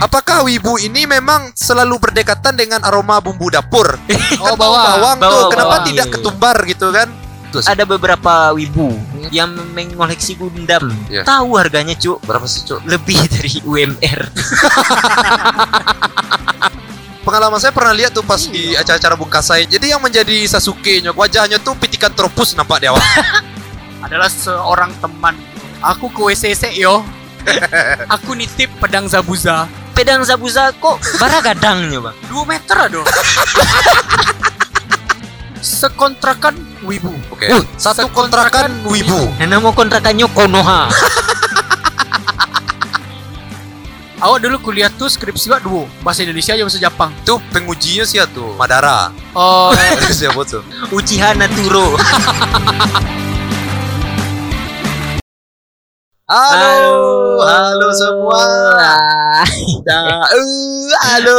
Apakah wibu ini memang selalu berdekatan dengan aroma bumbu dapur? Oh, Kan bawang. bawang tuh, Bawang, kenapa bawang. tidak Iya, iya. ketumbar gitu kan? Tuh, Ada beberapa wibu yang mengoleksi Gundam. Iya. Tahu harganya, Cuk? berapa sih, Cuk? Lebih dari UMR. Pengalaman saya pernah lihat tuh pas di acara-acara Bungkasai. Jadi yang menjadi Sasuke nyok wajahnya tuh pitikan tropus nampak di awal. Adalah seorang teman. Aku ke WCC yo. Aku nitip pedang Zabuza. Pedang Zabuza kok bara gadangnya, Bang. 2 meter aduh. Sekontrakan wibu. Oke. Uh, Satu sekontrakan kontrakan wibu. Yang nama kontrakannya Konoha. Awak dulu kuliah tuh skripsi wak dua. Bahasa Indonesia aja bahasa Jepang. Tuh pengujinya sih tuh Madara. Oh, Siapa tuh? Uchiha Naturo. Halo, halo semua. Uh, halo.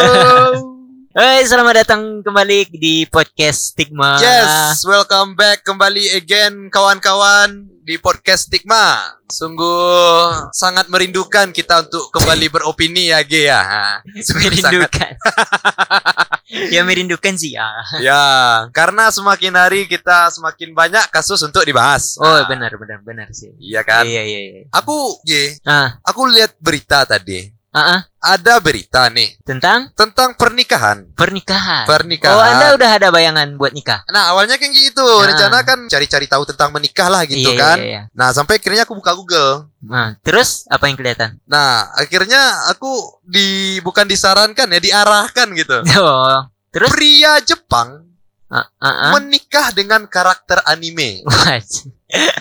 Hai, selamat datang kembali di podcast Stigma. Yes, welcome back kembali again kawan-kawan di podcast Stigma. Sungguh sangat merindukan kita untuk kembali beropini ya, Ge ya. Merindukan. ya merindukan sih ya. Ya, karena semakin hari kita semakin banyak kasus untuk dibahas. Oh, Nah, benar benar benar sih. Iya kan? Iya iya iya. Aku, Ge, Ah, aku lihat berita tadi. Ah. Ada berita nih tentang tentang pernikahan. pernikahan. Pernikahan. Oh, Anda udah ada bayangan buat nikah? Nah, awalnya kan gitu. Nah. Rencana kan cari-cari tahu tentang menikah lah gitu Iya, kan. Iya, iya. Nah, sampai akhirnya aku buka Google. Nah, terus apa yang kelihatan? Nah, akhirnya aku di bukan disarankan ya, diarahkan gitu. Oh, terus Pria Jepang ah, ah. menikah dengan karakter anime. What?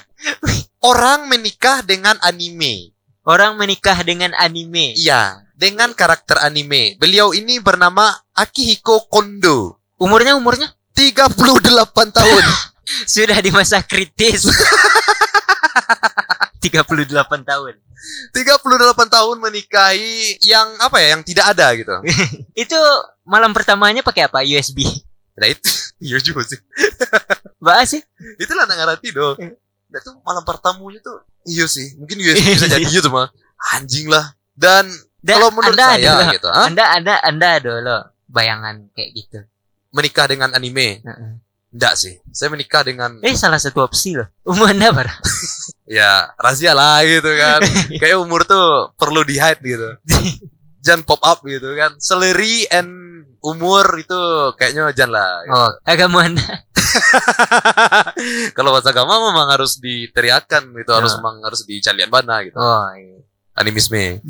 Orang menikah dengan anime. Orang menikah dengan anime. Iya, dengan karakter anime. Beliau ini bernama Akihiko Kondo. Umurnya umurnya 38 tahun. sudah di masa kritis. 38 tahun. 38 tahun menikahi yang apa ya, yang tidak ada gitu. Itu malam pertamanya pakai apa? USB. Nah itu, iya juga sih. Bahas sih. Itulah nak ngerti dong. Nah tuh malam pertamunya tuh, iya sih. Mungkin USB bisa jadi gitu mah. Anjing lah. Dan Da- kalau menurut anda saya ada, gitu, ah, Anda ada Anda ada loh bayangan kayak gitu. menikah dengan anime. Heeh. Enggak sih. Saya menikah dengan Eh salah satu opsi loh. Umur Anda berapa? ya rahasia lah gitu kan. Kayak umur tuh perlu di hide gitu. Jangan pop up gitu kan. Seleri and umur itu kayaknya jangan lah. gitu. Oh, agama Anda. Kalau bahasa agama memang harus diteriakan gitu, harus Ya. memang harus dicalian bana gitu. Oh, iya. Animisme.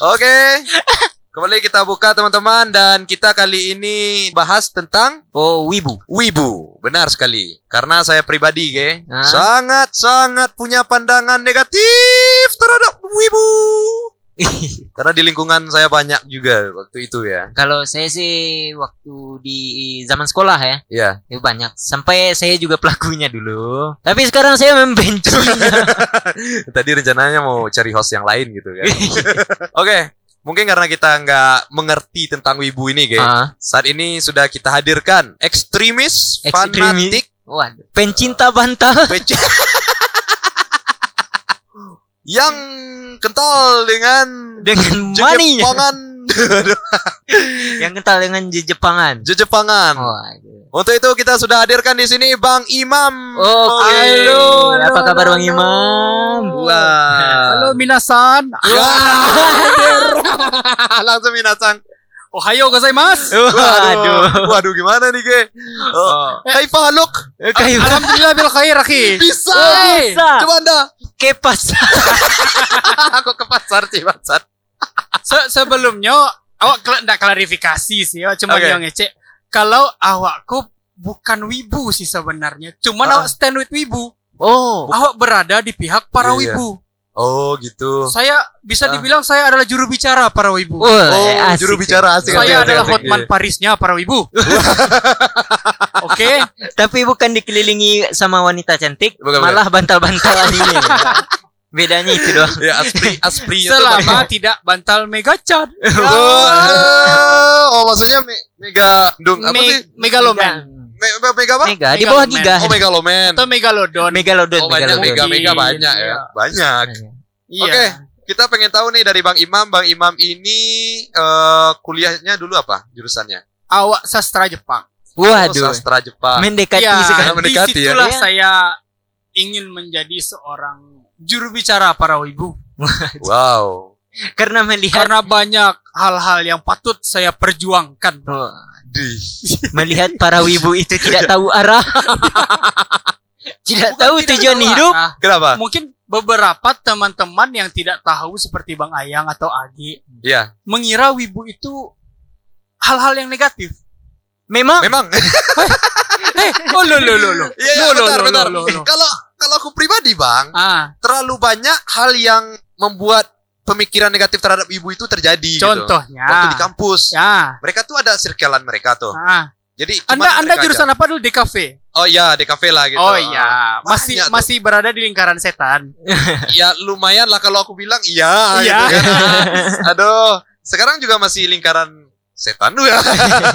Oke. Kembali kita buka teman-teman dan kita kali ini bahas tentang Oh, wibu. wibu. Benar sekali. Karena saya pribadi, ge, Hah? sangat sangat punya pandangan negatif terhadap wibu. Karena di lingkungan saya banyak juga waktu itu ya. Kalau saya sih waktu di zaman sekolah ya, Iya. itu banyak. Sampai saya juga pelakunya dulu. Tapi sekarang saya membencinya. Tadi rencananya mau cari host yang lain gitu kan. Oke. Mungkin karena kita nggak mengerti tentang wibu ini, ge. Ah, Saat ini sudah kita hadirkan ekstremis, Ekstremis. fanatik, waduh. Pencinta bantal. pece- yang kental dengan dengan money. Jepangan, Yang kental dengan Jepangan. Jepangan. Waduh. Untuk itu kita sudah hadirkan di sini Bang Imam. Oke. Halo, halo, Apa kabar Bang halo. Imam? Wah. halo minasan. Wah. Langsung minasang. Ohayo gozaimasu. Waduh. Waduh gimana nih, Ge? Oh. Hai Faluk. Kayak Alhamdulillah bil khair, akhi. Bisa. Oh, bisa. Coba Anda. kepas. Aku ke pasar sih, pasar. Se- sebelumnya awak kla- ndak klarifikasi sih, awak cuma Oke. yang ngecek. Kalau awakku bukan wibu sih sebenarnya. Cuman Ah. awak stand with wibu. Oh. Awak berada di pihak Iya, para iya. wibu. Oh, gitu. Saya bisa Ah. dibilang saya adalah juru bicara para wibu. Oh, Oh, asik. juru bicara asik. saya asik, adalah asik, Hotman iya. Parisnya para wibu. Oke, Tapi bukan dikelilingi sama wanita cantik, Bukan, malah bantal-bantal anime. Bedanya itu doang. Ya, aspri aspri selama tidak bantal megachan. Oh, oh, maksudnya me mega dung apa Me- sih? megaloman Me me mega apa? Mega di bawah giga. Oh, megaloman. atau megalodon. Megalodon, Oh, banyak megalodon. mega mega Iya. banyak ya. Banyak. Iya. Oke. kita pengen tahu nih dari Bang Imam, Bang Imam ini eh, kuliahnya dulu apa jurusannya? Awak sastra Jepang. Oh, Waduh. sastra Jepang. Mendekati ya, sekali. mendekati ya. di situlah Iya. saya ingin menjadi seorang juru bicara para wibu. Wow. Karena melihat Karena banyak hal-hal yang patut saya perjuangkan. Oh. Melihat para wibu itu tidak tahu arah. tidak tahu Tidak tujuan tahu hidup. arah. Kenapa? Mungkin beberapa teman-teman yang tidak tahu seperti Bang Ayang atau Agi Iya. mengira wibu itu hal-hal yang negatif. Memang Memang. Eh, oh lo lo lo lo. Iya, iya, Lo, lo, benar, lo. Kalau kalau aku pribadi, Bang, Ah, terlalu banyak hal yang membuat pemikiran negatif terhadap ibu itu terjadi gitu. contohnya. Waktu di kampus. Ya. Mereka tuh ada circlean mereka tuh. Ah. Jadi Anda Anda jurusan aja. apa dulu di kafe? Oh iya, di kafe lah gitu. Oh iya, masih Banyak tuh. masih berada di lingkaran setan. Ya lumayan lah kalau aku bilang iya Iya. gitu kan. Aduh, sekarang juga masih lingkaran setan tuh ya.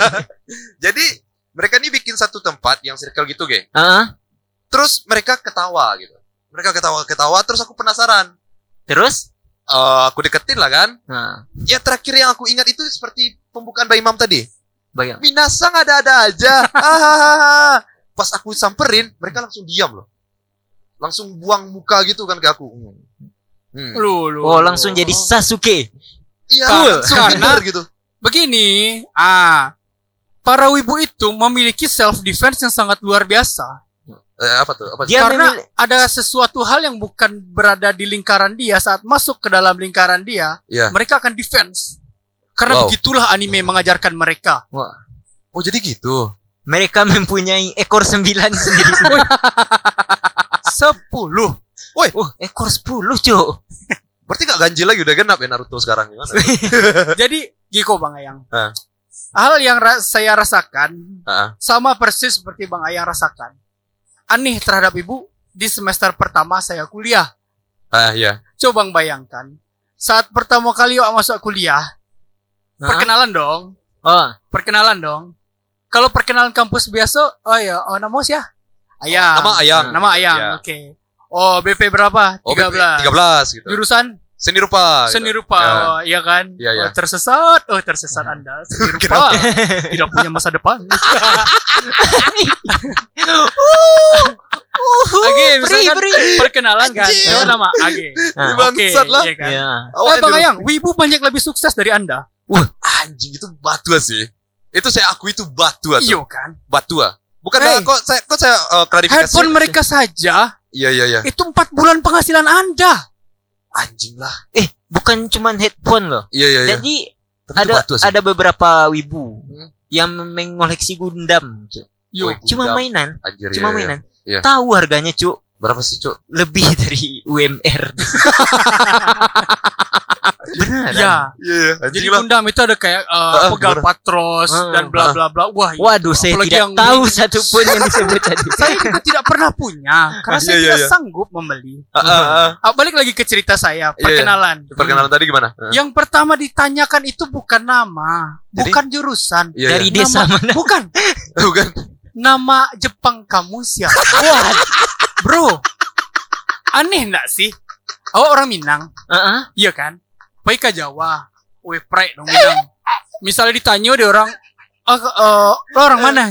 Jadi mereka nih bikin satu tempat yang circle gitu, ge. Ah, Terus mereka ketawa gitu. Mereka ketawa-ketawa terus aku penasaran. terus Eh, aku deketin lah kan. nah, Ya terakhir yang aku ingat itu seperti pembukaan Mbak Imam tadi. bagaimana? Minasang ada-ada aja. Hahaha. Pas aku samperin, mereka langsung diam loh. Langsung buang muka gitu kan ke aku. Hmm. Lu, lu, Oh, lu. langsung jadi Sasuke. Iya, Cool. langsung Karena- gitu. Begini, ah, para wibu itu memiliki self defense yang sangat luar biasa. Eh, apa tuh? Apa? Dia Karena memilih- ada sesuatu hal yang bukan berada di lingkaran dia saat masuk ke dalam lingkaran dia, Iya. mereka akan defense. Karena Wow. begitulah anime mengajarkan mereka. Wah, Oh, jadi gitu. mereka mempunyai ekor sembilan sendiri. Sepuluh. oh, ekor sepuluh, Cuk. Berarti gak ganjil lagi udah genap ya Naruto sekarang gimana? Jadi, Giko Bang Ayang. Ah. Hal yang ra- saya rasakan Heeh. sama persis seperti Bang Ayang rasakan. Aneh terhadap ibu di semester pertama saya kuliah. Ah, iya. Coba bayangkan, saat pertama kali awak masuk kuliah, perkenalan dong, Oh, perkenalan dong. Kalau perkenalan kampus biasa, oh ya, oh nama siapa? Ayang. Nama Ayang. Nama Ayang, Ya. oke. Oh, BP berapa? Oh, 13. 13 gitu. Jurusan Seni rupa. gitu. seni rupa, Ya. oh, iya kan? Iya, iya. Oh, tersesat, oh tersesat Anda. Seni rupa tidak punya masa depan. Age, misalkan beri. perkenalan kan. Siapa nama Age. Ah. Bangsat lah. iya kan? ya. Oh, Awak Bang. Ayang, Wibu banyak lebih sukses dari Anda. Anjing itu batu sih. Itu saya akui itu batu tuh. Iya kan? Batu. Bukan Hey. kok saya kok saya eh, klarifikasi. Handphone mereka saja Iya iya iya. itu empat bulan penghasilan Anda. Anjing lah. Eh, bukan cuman headphone loh. Iya iya iya. Jadi Tapi ada ada beberapa wibu Hmm. yang mengoleksi Gundam. Yo, Cuma Gundam. mainan, Anjir, cuma iya, iya. mainan. Iya. Tahu harganya, Cuk. Berapa sih, Cuk? Lebih dari UMR. Benar. ya. Iya iya. Jadi. Gundam itu ada kayak uh, Ah, pegal patros Ah, dan bla bla bla. Wah, Waduh, saya tidak yang- tahu satupun yang disebut tadi. saya juga tidak pernah punya karena Iya, saya iya, tidak iya. sanggup membeli. Ah, ah, ah. Ah, balik lagi ke cerita saya, Iya, perkenalan. Perkenalan tadi gimana? Ah. Yang pertama ditanyakan itu bukan nama, Jadi? bukan jurusan. Iya, dari iya. desa Nama- mana? Bukan. Bukan. Nama Jepang kamu siapa? Wah, bro. Aneh enggak sih? Awak orang Minang, Heeh. iya kan? Baik ke Jawa. Weh, pride dong Minang. Misalnya ditanya dia orang, ah, eh, lo orang mana?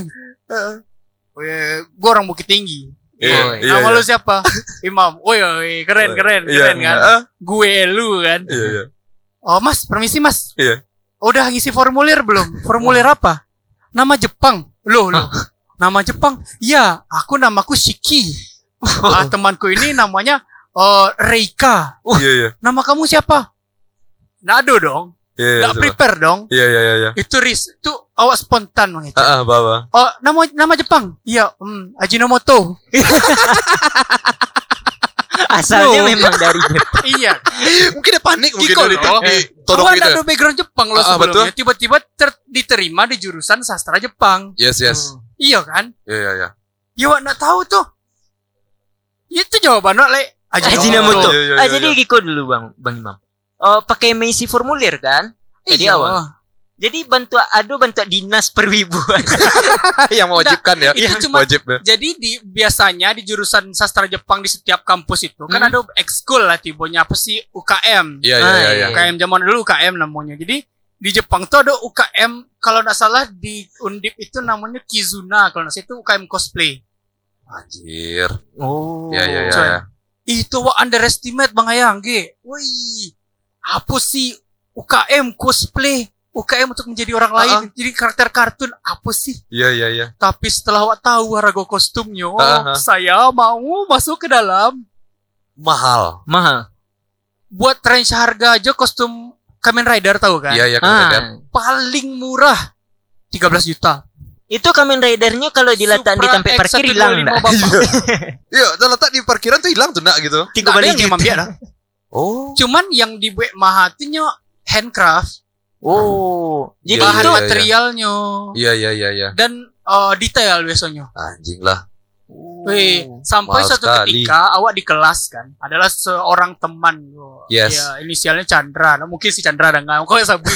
Weh, gua orang Bukit Tinggi. Iya, Oh, iya, Nama iya. lu siapa? Imam. Woi, woi, keren, keren, Iya, keren kan? ah, Gue lu kan. Iya iya. Oh, Mas, permisi, Mas. Iya. Udah ngisi formulir belum? Formulir apa? Nama Jepang. Loh, loh. Nama Jepang? Ya, aku namaku Shiki. Ah, temanku ini namanya eh, Reika. Iya iya. Nama kamu siapa? Nado dong. Iya iya. Nggak coba. prepare dong. Iya iya iya, iya. Itu ris, itu awak spontan Bang Eca. Ah, ah, bawa. Oh, nama nama Jepang. Iya, hmm, Ajinomoto. Asalnya memang dari Jepang. iya. Mungkin dia panik mungkin Kiko ditodong Awak gitu. ada background Jepang loh Ah, ah, sebelumnya. Tiba-tiba ter- diterima di jurusan sastra Jepang. Yes yes. Iya kan? Iya iya iya. Ya wak nak tahu tuh. Itu jawaban wak le. Ajinomoto. Iya, iya, Ah, iya, jadi iya. Giko dulu Bang, Bang Imam. Oh, pakai mengisi formulir kan? Jadi Iya. awal. Jadi bantu ado bantu dinas perwibuan. yang mewajibkan ya. itu cuma- wajib ya. Jadi di biasanya di jurusan sastra Jepang di setiap kampus itu kan Hmm. ada ekskul lah tibonya apa sih UKM. Iya iya iya. iya. iya. UKM zaman dulu UKM namanya. Jadi di Jepang tuh ada UKM kalau nggak salah di Undip itu namanya Kizuna kalau nggak salah itu UKM cosplay. Anjir. Oh. Iya iya iya. Coy. iya. Itu wah underestimate Bang Ayang G. Wih. Apa sih UKM cosplay? UKM untuk menjadi orang lain, Ah, ah. jadi karakter kartun apa sih? Iya iya iya. Tapi setelah awak tahu harga kostumnya, Ah, ah. saya mau masuk ke dalam. Mahal. Mahal. Buat range harga aja kostum Kamen Rider tahu kan? Iya iya kan. Ah. Paling murah 13 juta. Itu Kamen Ridernya kalau diletak di tempat parkir 125 hilang enggak? Iya, udah letak di parkiran tuh hilang tuh nak gitu. Tiga balik yang biar dah. Oh. Cuman yang dibuat mahatinya handcraft, Oh. Jadi Iya, bahan itu iya, iya. materialnya Iya iya iya iya. dan eh, detail biasanya. Anjing lah. Wih, sampai mahal suatu sekali. ketika awak di kelas kan, adalah seorang teman. Yes. Ya, inisialnya Chandra. Nah, mungkin si Chandra ada nggak? Kok sabui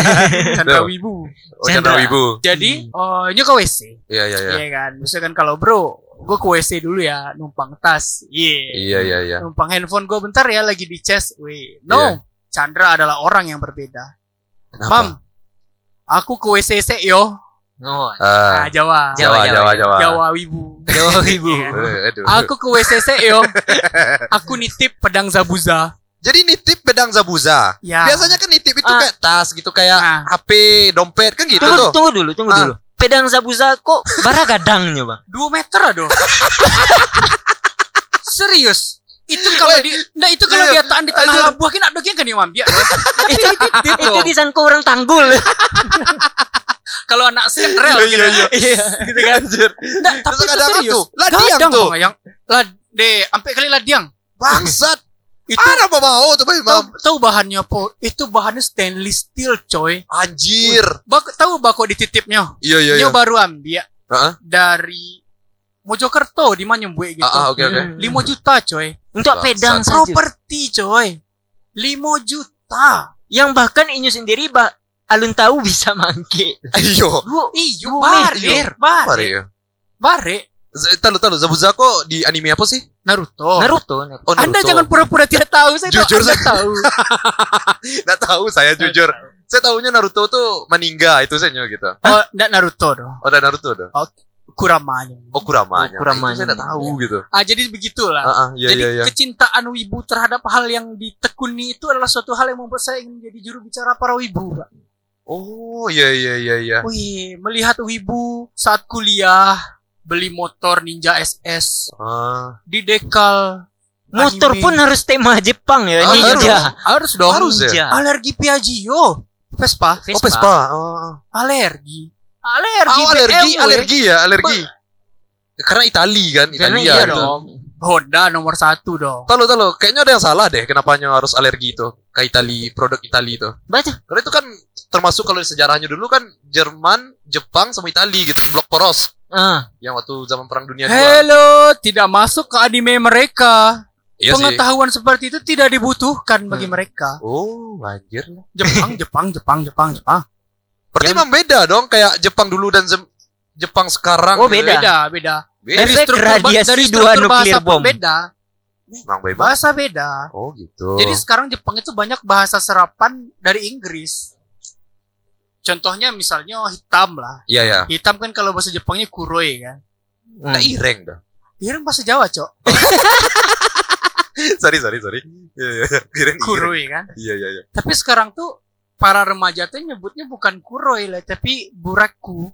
Chandra. Wibu. Oh, Chandra Wibu. Jadi, oh, ini ke WC. Iya iya iya. Iya kan. Misalkan kalau bro, gue ke WC dulu ya, numpang tas. Iya. Iya iya iya. Numpang handphone gue bentar ya, lagi di chest. Wih, no. Iya. Chandra adalah orang yang berbeda. Kenapa? Mam, aku ke WC yo. Oh. Ah, Ah, Jawa. Jawa Jawa Jawa. Jawa Wibu. Jawa Wibu. Aduh. Aku ke WC sek yo. Aku nitip pedang Zabuza. Jadi nitip pedang Zabuza. Ya. Biasanya kan nitip itu Ah. kayak tas gitu kayak Ah. HP, dompet kan gitu Tunggu, tuh. tunggu dulu, tunggu Ah. dulu. Pedang Zabuza kok bara gadangnya, Bang? dua meter aduh. Serius. Itu kalau di nah itu kalau Iya. dia tahan di Anjir. labuh kan ada kan yang mambiak. Tapi itu, itu loh. disangka orang tanggul. Kalau anak sekrel gitu. Iya. Gitu kan. Anjir. Nah, tapi itu serius. tuh, ladiang tuh. Yang lade sampai kali ladiang. Bangsat. Itu Mana apa mau tuh tahu, tahu bahannya apa? Itu bahannya stainless steel, coy. Anjir. Bak tahu bako dititipnya. Iya iya iya. baru ambil Heeh. dari Mojokerto di mana buat gitu. Ah, ah, oke oke. Hmm. 5 juta, coy. Untuk pedang saja. Properti, coy. 5 juta. Yang bahkan Inyo sendiri bah alun tahu bisa mangke. Ayo. Iyo, Dua bare. Apa bare, ya? bare. Z- Tahu tahu Zabuza kok di anime apa sih? Naruto. Naruto. Naruto. Oh, Anda Naruto. jangan pura-pura tidak tahu. Saya Jujur, tahu, Anda saya- tahu. Nggak tahu saya jujur. Saya tahunya Naruto tuh meninggal itu saja gitu. Oh, enggak Naruto dong. Oh, ada Naruto tuh. Kuramanya. Oh, Kuramanya. Oh, Kuramanya. Nah, itu saya nggak tahu gitu. Ah, jadi begitulah. Ah, ah, iya Jadi iya iya. kecintaan wibu terhadap hal yang ditekuni itu adalah suatu hal yang membuat saya ingin menjadi juru bicara para wibu, Pak. Oh, iya iya iya iya. Wih, melihat wibu saat kuliah beli motor Ninja SS Ah, di dekal Motor anime. pun harus tema Jepang ya. Ah, Ninja. harus. harus dong. Harus ya? Alergi Piaggio. Vespa, oh Vespa. Oh, alergi. Alergi. oh alergi, BMW. alergi ya, alergi. Karena Itali kan, Karena Italia iya gitu. dong. Honda nomor satu dong. Tahu tahu, kayaknya ada yang salah deh kenapa harus alergi itu ke Itali, produk Itali itu. Baca. Karena itu kan termasuk kalau di sejarahnya dulu kan Jerman, Jepang sama Itali gitu, blok poros Ah. yang waktu zaman perang dunia dua. Hello, tidak masuk ke anime mereka. Iya sih. Pengetahuan seperti itu tidak dibutuhkan bagi Hmm. mereka. Oh, anjir. Jepang, Jepang, Jepang, Jepang, Jepang. Berarti emang beda dong kayak Jepang dulu dan Zem- Jepang sekarang. Oh, gitu. beda. Beda, beda. Beda. Efek radiasi dari dua nuklir bom. Beda. Emang bebas. Bahasa beda. Oh, gitu. Jadi sekarang Jepang itu banyak bahasa serapan dari Inggris. Contohnya misalnya hitam lah. Iya ya. Hitam kan kalau bahasa Jepangnya kuroi kan. Hmm. Nah, ireng dah. Ireng bahasa Jawa, Cok. sorry, sorry, sorry. Iya, iya, iya. Ireng, ireng. Kuroi kan. Iya, iya, iya. Tapi sekarang tuh para remaja tuh nyebutnya bukan kuroi lah, tapi buraku.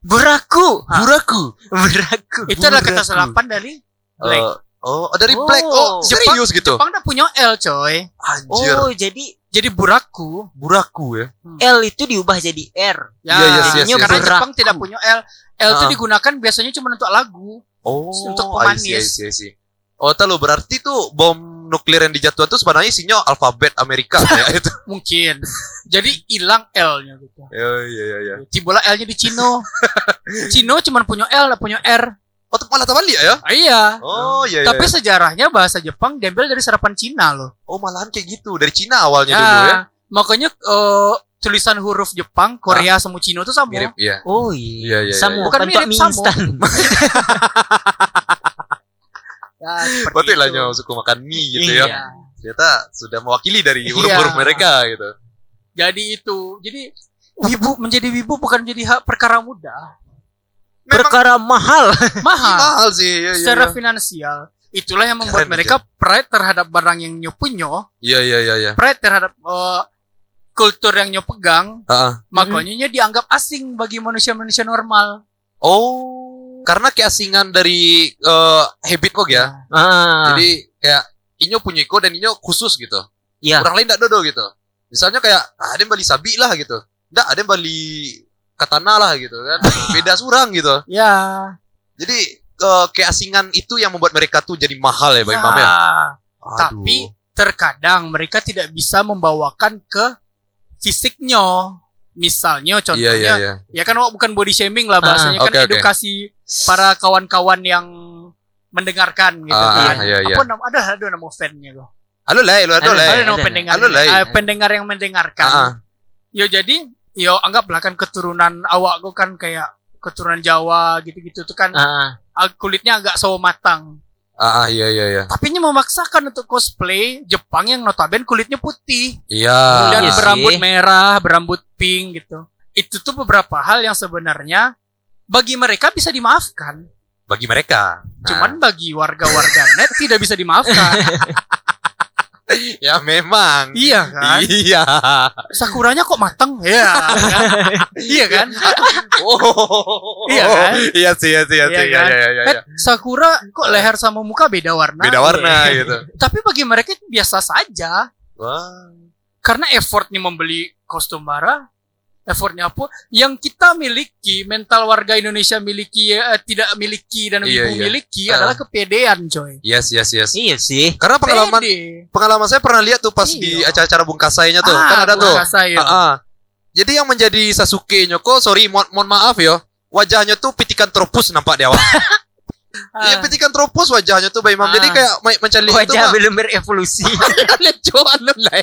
Buraku. Ah. Buraku. Buraku. Itu adalah kata serapan dari black. Eh, oh, dari Oh. black. Oh, serius gitu. Jepang udah punya L, coy. Anjir. Oh, jadi Jadi buraku. Buraku ya. L itu diubah jadi R. Ya, Iya, yes, yes, yes, karena yes. Jepang tidak punya L. L itu Ah. digunakan biasanya cuma untuk lagu. Oh, Untuk I pemanis. see, I see, I see. Oh, tahu berarti tuh bom nuklir yang dijatuhan tuh sebenarnya isinya alfabet Amerika ya itu. Mungkin. Jadi hilang L-nya gitu. Iya, iya, iya, iya. Tibola L-nya di Cino. Cino cuma punya L, punya R. Oh, malah terbalik ya? Ah, iya. Oh, iya, iya. Tapi sejarahnya bahasa Jepang diambil dari serapan Cina loh. oh, malahan kayak gitu dari Cina awalnya dulu ya. makanya eh, tulisan huruf Jepang, Korea sama Cina tuh sama. Mirip, iya. Oh Iya, iya. iya, Samo, iya. Bukan kan mirip, instan. Ya, seperti Berarti lah nyo suka makan mie gitu Iya. ya. Ternyata sudah mewakili dari Iya. huruf-huruf mereka gitu. Jadi itu. Jadi wibu menjadi wibu bukan menjadi hak perkara mudah. Memang Perkara mahal. Mahal. mahal sih. Iya, iya, secara iya. finansial. Itulah yang membuat Keren mereka pride terhadap barang yang nyo punya, Iya, iya, iya, iya. pride terhadap eh, kultur yang nyo pegang, Ah, makanya nyo dianggap asing bagi manusia-manusia normal. Oh, karena keasingan dari eh, habit kok ya. Ah, Jadi kayak inyo punya iko dan inyo khusus gitu. Iya. Orang lain tidak dodo gitu. Misalnya kayak ah, ada yang bali sabi lah gitu. Nggak, ada yang bali katana lah gitu kan. Beda surang gitu. Ya. Jadi eh, keasingan itu yang membuat mereka tuh jadi mahal ya, Bang Imam ya. Aduh. Tapi terkadang mereka tidak bisa membawakan ke fisiknya. Misalnya contohnya, Iya, iya, iya. ya kan oh, bukan body shaming lah bahasanya Ah, kan oke, oke. edukasi para kawan-kawan yang mendengarkan gitu Ah, kan. iya, iya. Apa nama ada ada nama fan-nya loh. Halo lah, halo, halo Halo, lah. Ada nama ada. pendengar. Halo, Lai. Ah, pendengar yang mendengarkan. Ah, ah. Yo jadi yo anggaplah kan keturunan awak gue kan kayak keturunan Jawa gitu-gitu tuh kan ah, ah, kulitnya agak sawo matang. Ah, ah, iya, iya, iya. Tapi ini memaksakan untuk cosplay Jepang yang notabene kulitnya putih Iya. dan iya berambut sih. merah, berambut pink gitu. Itu tuh beberapa hal yang sebenarnya bagi mereka bisa dimaafkan. Bagi mereka. Nah, Cuman bagi warga-warga net tidak bisa dimaafkan. ya memang. iya kan? Iya. Sakuranya kok matang? Iya. kan? iya kan? Oh. Iya kan? Iya sih, iya sih, iya Iya sih. Iya, kan? iya, iya, iya. Sakura kok leher sama muka beda warna? Beda warna Iya. gitu. Tapi bagi mereka itu biasa saja. Wah. Karena effortnya membeli kostum bara, effortnya apa? Yang kita miliki, mental warga Indonesia miliki, eh, tidak miliki dan Iya, ibu iya. miliki Ah. adalah kepedean, coy. Yes, yes, yes. Iya sih. Karena pengalaman Pede. pengalaman saya pernah lihat tuh pas di Iya. acara-acara bungkasainya tuh. Ah, kan ada tuh. Ah, ah. Jadi yang menjadi Sasuke Nyoko, sorry, mohon, mohon maaf yo. Wajahnya tuh pitikan tropus nampak di awal. Iya, pitikan tropus wajahnya tuh Mbak Imam. Ah. Jadi kayak macam lihat itu Wajah mah- belum berevolusi. Lecuan lu lah.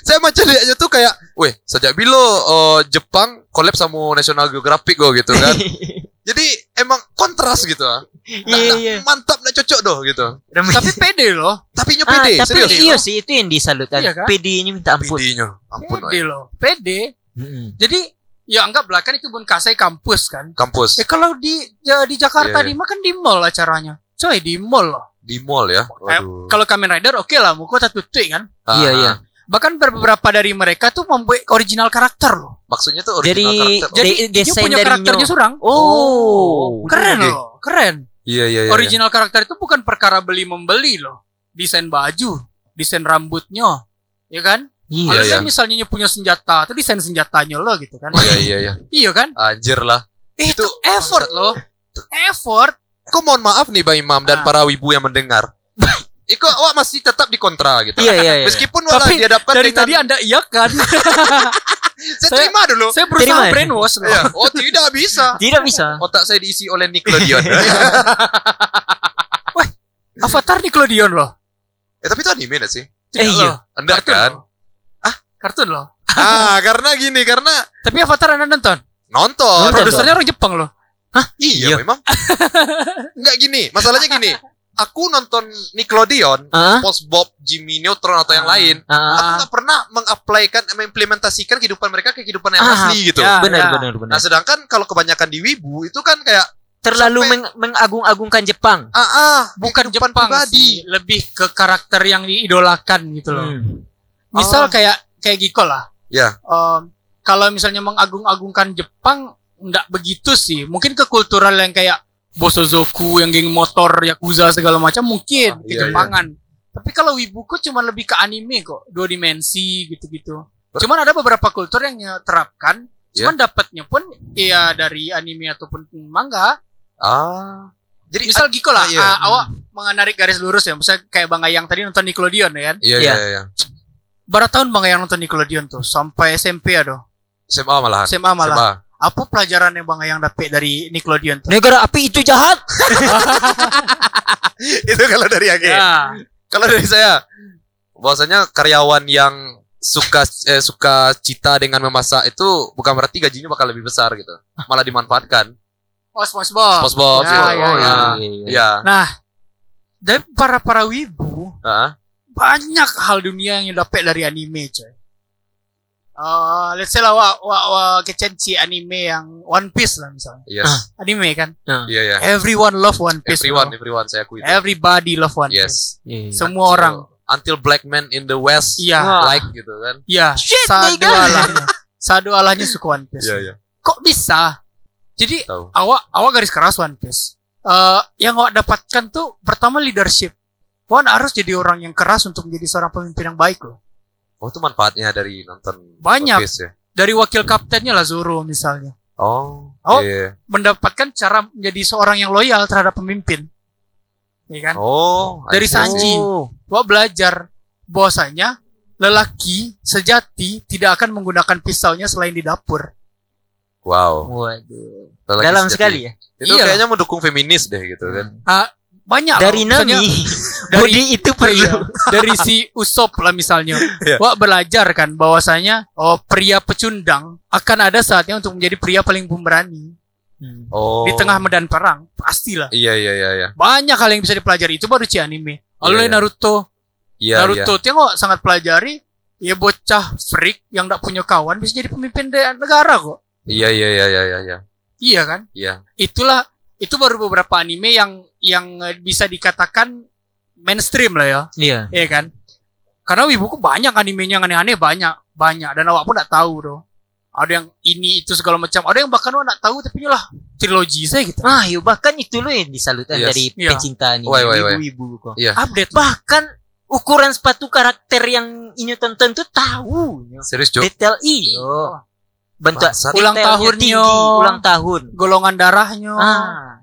Saya macam lihatnya tuh kayak, weh, sejak bila eh, Jepang collab sama National Geographic go gitu kan. Jadi emang kontras gitu. ah. Nah, Iya nah, iya. Mantap lah cocok doh gitu. Tapi pede loh. Tapi nyo Ah, pede, tapi serius. iya sih itu yang disalutkan. Iya kan? PD-nya minta ampun. Pedenya. Ampun, Pede loh. Pede. Mm-mm. Jadi ya anggaplah kan itu Bunkasai kampus kan. Kampus Eh kalau di ja- di Jakarta Iya, di mah kan di mall acaranya. Coy di mall loh. di mall ya. Eh. Kalau Kamen Rider oke lah, muka satu tuh kan. Ah, Iya ah. iya. Bahkan beberapa dari mereka tuh membuat original karakter loh. Maksudnya tuh Jadi original karakter. Jadi de- dia desain punya dari karakternya Nyo. surang. Oh. Keren Oke. loh, keren. Iya iya iya. Original karakter itu bukan perkara beli membeli loh. Desain baju, desain rambutnya, ya kan? Iya. Kalau iya. dia misalnya punya senjata, itu desain senjatanya loh gitu kan? Iya iya iya. iya kan? Anjir lah. Eh, itu Itu- effort loh, effort. Kok mohon maaf nih Bang Imam dan Ah. para wibu yang mendengar. Iko awak masih tetap di kontra gitu. Iya iya iya. Meskipun wala Tapi dihadapkan Dari dengan tadi anda iya kan? saya saya- terima dulu. Saya berusaha Terima ya? brainwash loh. Iya. Oh tidak bisa. Tidak bisa. Otak saya diisi oleh Nickelodeon. Avatar Nickelodeon loh. eh tapi itu anime gak sih? Tidak Eh, iya. Anda kan? loh. Kartun loh. ah, karena gini, karena Tapi Avatar anda nonton? nonton. Nonton. Produsernya orang Jepang loh. Iya, Iya. memang. Enggak gini, masalahnya gini. Aku nonton Nickelodeon, Ah. SpongeBob, Jimmy Neutron atau yang Ah. lain. Aku Ah. nggak pernah mengaplikan, mengimplementasikan kehidupan mereka ke kehidupan yang Ah, asli gitu. ya. Benar benar benar. Nah, sedangkan kalau kebanyakan di Wibu itu kan kayak Terlalu sampai- meng- mengagung-agungkan Jepang. ah ah Bukan kehidupan Jepang pribadi. sih, lebih ke karakter yang diidolakan gitu loh. Hmm. Misal Oh. kayak kayak Giko lah. Ya. Em, kalau misalnya mengagung-agungkan Jepang nggak begitu sih. Mungkin ke kultural yang kayak Bosozoku yang geng motor Yakuza segala macam mungkin Ah, ke iya, Jepangan. Tapi kalau Wibuku cuma lebih ke anime kok, dua dimensi gitu-gitu. Cuman ada beberapa kultur yang terapkan, cuman dapatnya pun ya dari anime ataupun manga. Ah. Jadi Misal Giko lah, ah, iya. ah, awak menarik garis lurus ya, misalnya kayak Bang Ayang tadi nonton Nickelodeon ya kan. Iya Iya. iya iya. Berapa tahun Bang Ayang nonton Nickelodeon tuh? Sampai SMP ya doh. SMA malahan. SMA malah. SMA. Apa pelajaran yang Bang Ayang dapat dari Nickelodeon tuh? Negara api itu jahat. itu kalau dari Age. Ya. Kalau dari saya bahwasanya karyawan yang suka eh, suka cita dengan memasak itu bukan berarti gajinya bakal lebih besar gitu. Malah dimanfaatkan. Oh, SpongeBob. SpongeBob Ya, gitu. ya, Oh, ya. ya. iya. Ya. Nah, dari para para wibu Heeh. Banyak hal dunia yang dapat dari anime, coy. Uh, let's say lah wa wa, wa kecenci anime yang One Piece lah misalnya. Yes. Anime kan. Iya ya. Everyone love One Piece. Everyone, bro. everyone saya akui itu. Everybody love One Piece. Yes. Iya. Semua orang. Until black man in the west Iya. like gitu kan. Ya, Shit, sadu alahnya. Sadu alahnya suka One Piece. Iya, iya. Kok bisa? Jadi Tahu. awak awak garis keras One Piece. Eh yang awak dapatkan tuh pertama leadership. Wan harus jadi orang yang keras untuk menjadi seorang pemimpin yang baik loh. Oh, itu manfaatnya dari nonton Banyak. Ya. Dari wakil kaptennya lah Zoro misalnya. Oh. Oh. Iya. Mendapatkan cara menjadi seorang yang loyal terhadap pemimpin. Iya kan? Oh. Dari. Sanji. Oh. Wah belajar bahwasanya lelaki sejati tidak akan menggunakan pisaunya selain di dapur. Wow. Waduh. Lelaki Dalam sejati. sekali ya. Itu Iya. kayaknya mendukung feminis deh gitu kan. Banyak Dari loh. Misalnya Nami. dari- Body itu perlu. Iya, dari si Usop lah misalnya. Iya. Wah belajar kan bahwasanya oh pria pecundang akan ada saatnya untuk menjadi pria paling pemberani Hmm. Oh. di tengah medan perang. Pastilah. Iya iya iya iya. Banyak hal yang bisa dipelajari itu baru ci anime. Lalu Iya, iya. Naruto, Iya iya. Naruto tengok sangat pelajari ya bocah freak yang tidak punya kawan bisa jadi pemimpin negara kok. Iya iya iya iya iya. iya. Iya kan? Iya. Itulah itu baru beberapa anime yang yang eh, bisa dikatakan mainstream lah ya. Iya. Iya kan? Karena wibuku banyak animenya yang aneh-aneh banyak, banyak dan awak pun tak tahu doh. Ada yang ini itu segala macam. Ada yang bahkan awak nak tahu tapi lah trilogi saya gitu. Ah, yuk bahkan itu loh yang disalutkan Yes. dari Iya. pecinta wai. ibu-ibu kok. Iya. Update. Bahkan ukuran sepatu karakter yang ini tonton tuh tahu. Serius, Cuk? Detail iyo. Bentuk Bangsat. Ulang detailnya tahunnya. tinggi, ulang tahun. Golongan darahnya. Ah.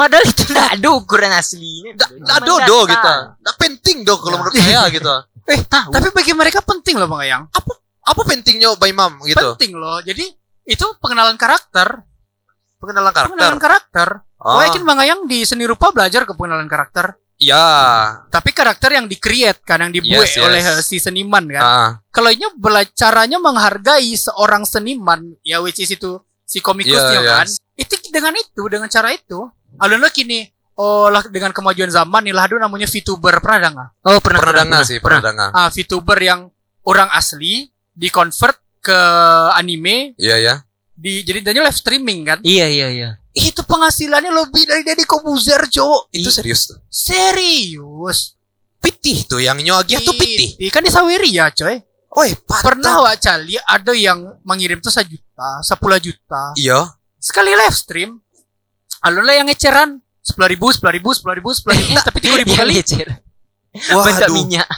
Padahal itu enggak ada ukuran aslinya. Nggak Cuma nggak dodo data. gitu. Nggak penting dong kalau menurut saya gitu. Eh, Tahu. tapi bagi mereka penting loh Bang Ayang. Apa apa pentingnya by mom gitu? Penting loh. Jadi itu pengenalan karakter, Pengenalan karakter. pengenalan karakter. Oh. Wah, yakin Bang Ayang di seni rupa belajar ke pengenalan karakter. Iya. Tapi karakter yang di-create kan, yang dibuat Yes, yes. oleh eh, si seniman kan. Ah, kalau ini caranya menghargai seorang seniman ya which is itu si komikusnya Iya, iya. kan itu dengan itu dengan cara itu alun kini oh lah dengan kemajuan zaman nih lah aduh namanya VTuber pernah dengar Oh, pernah pernah dengar sih, pernah dengar. ah VTuber yang orang asli di convert ke anime Iya ya. di jadi jadinya live streaming kan Iya, iya, iya. itu penghasilannya lebih dari Deddy Kobuzer cowok Itu serius tuh. serius Pitih tuh yang nyoagia tuh pitih. kan di Saweri ya coy Oi, patah. pernah wak cali ada yang mengirim tuh sejuta, sepuluh juta Iya. sekali live stream. Alun lah yang ngeceran sepuluh ribu, sepuluh ribu, sepuluh ribu, sepuluh ribu, tapi tiga ribu kali lecer. Bentuk Waduh. minyak.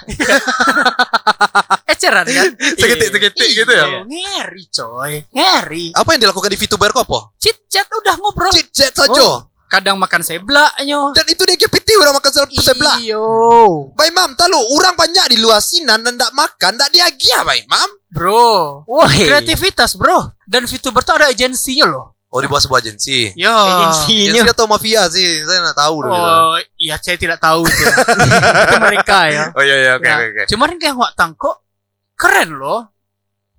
eceran kan? Segetik-segetik gitu ya. Iya, Ngeri coy, ngeri. Apa yang dilakukan di VTuber kok apa? Chit chat udah ngobrol. Chit chat saja. Oh. Kadang makan seblaknya. Dan itu dia GPT orang makan sel sebelah. Iyo, Bay mam, tahu orang banyak di luar sinan dan tak makan, tak diagia bay mam. bro. Wah, Kreativitas bro. Dan VTuber tuh ada agensinya loh. Oh di bawah sebuah agensi. Yo. agensinya. Agensi atau mafia sih, saya nggak tahu dulu. Oh, iya saya tidak tahu itu. itu mereka ya. Oh iya iya oke Ya, oke oke. Cuman kayak Wak Tangko keren loh.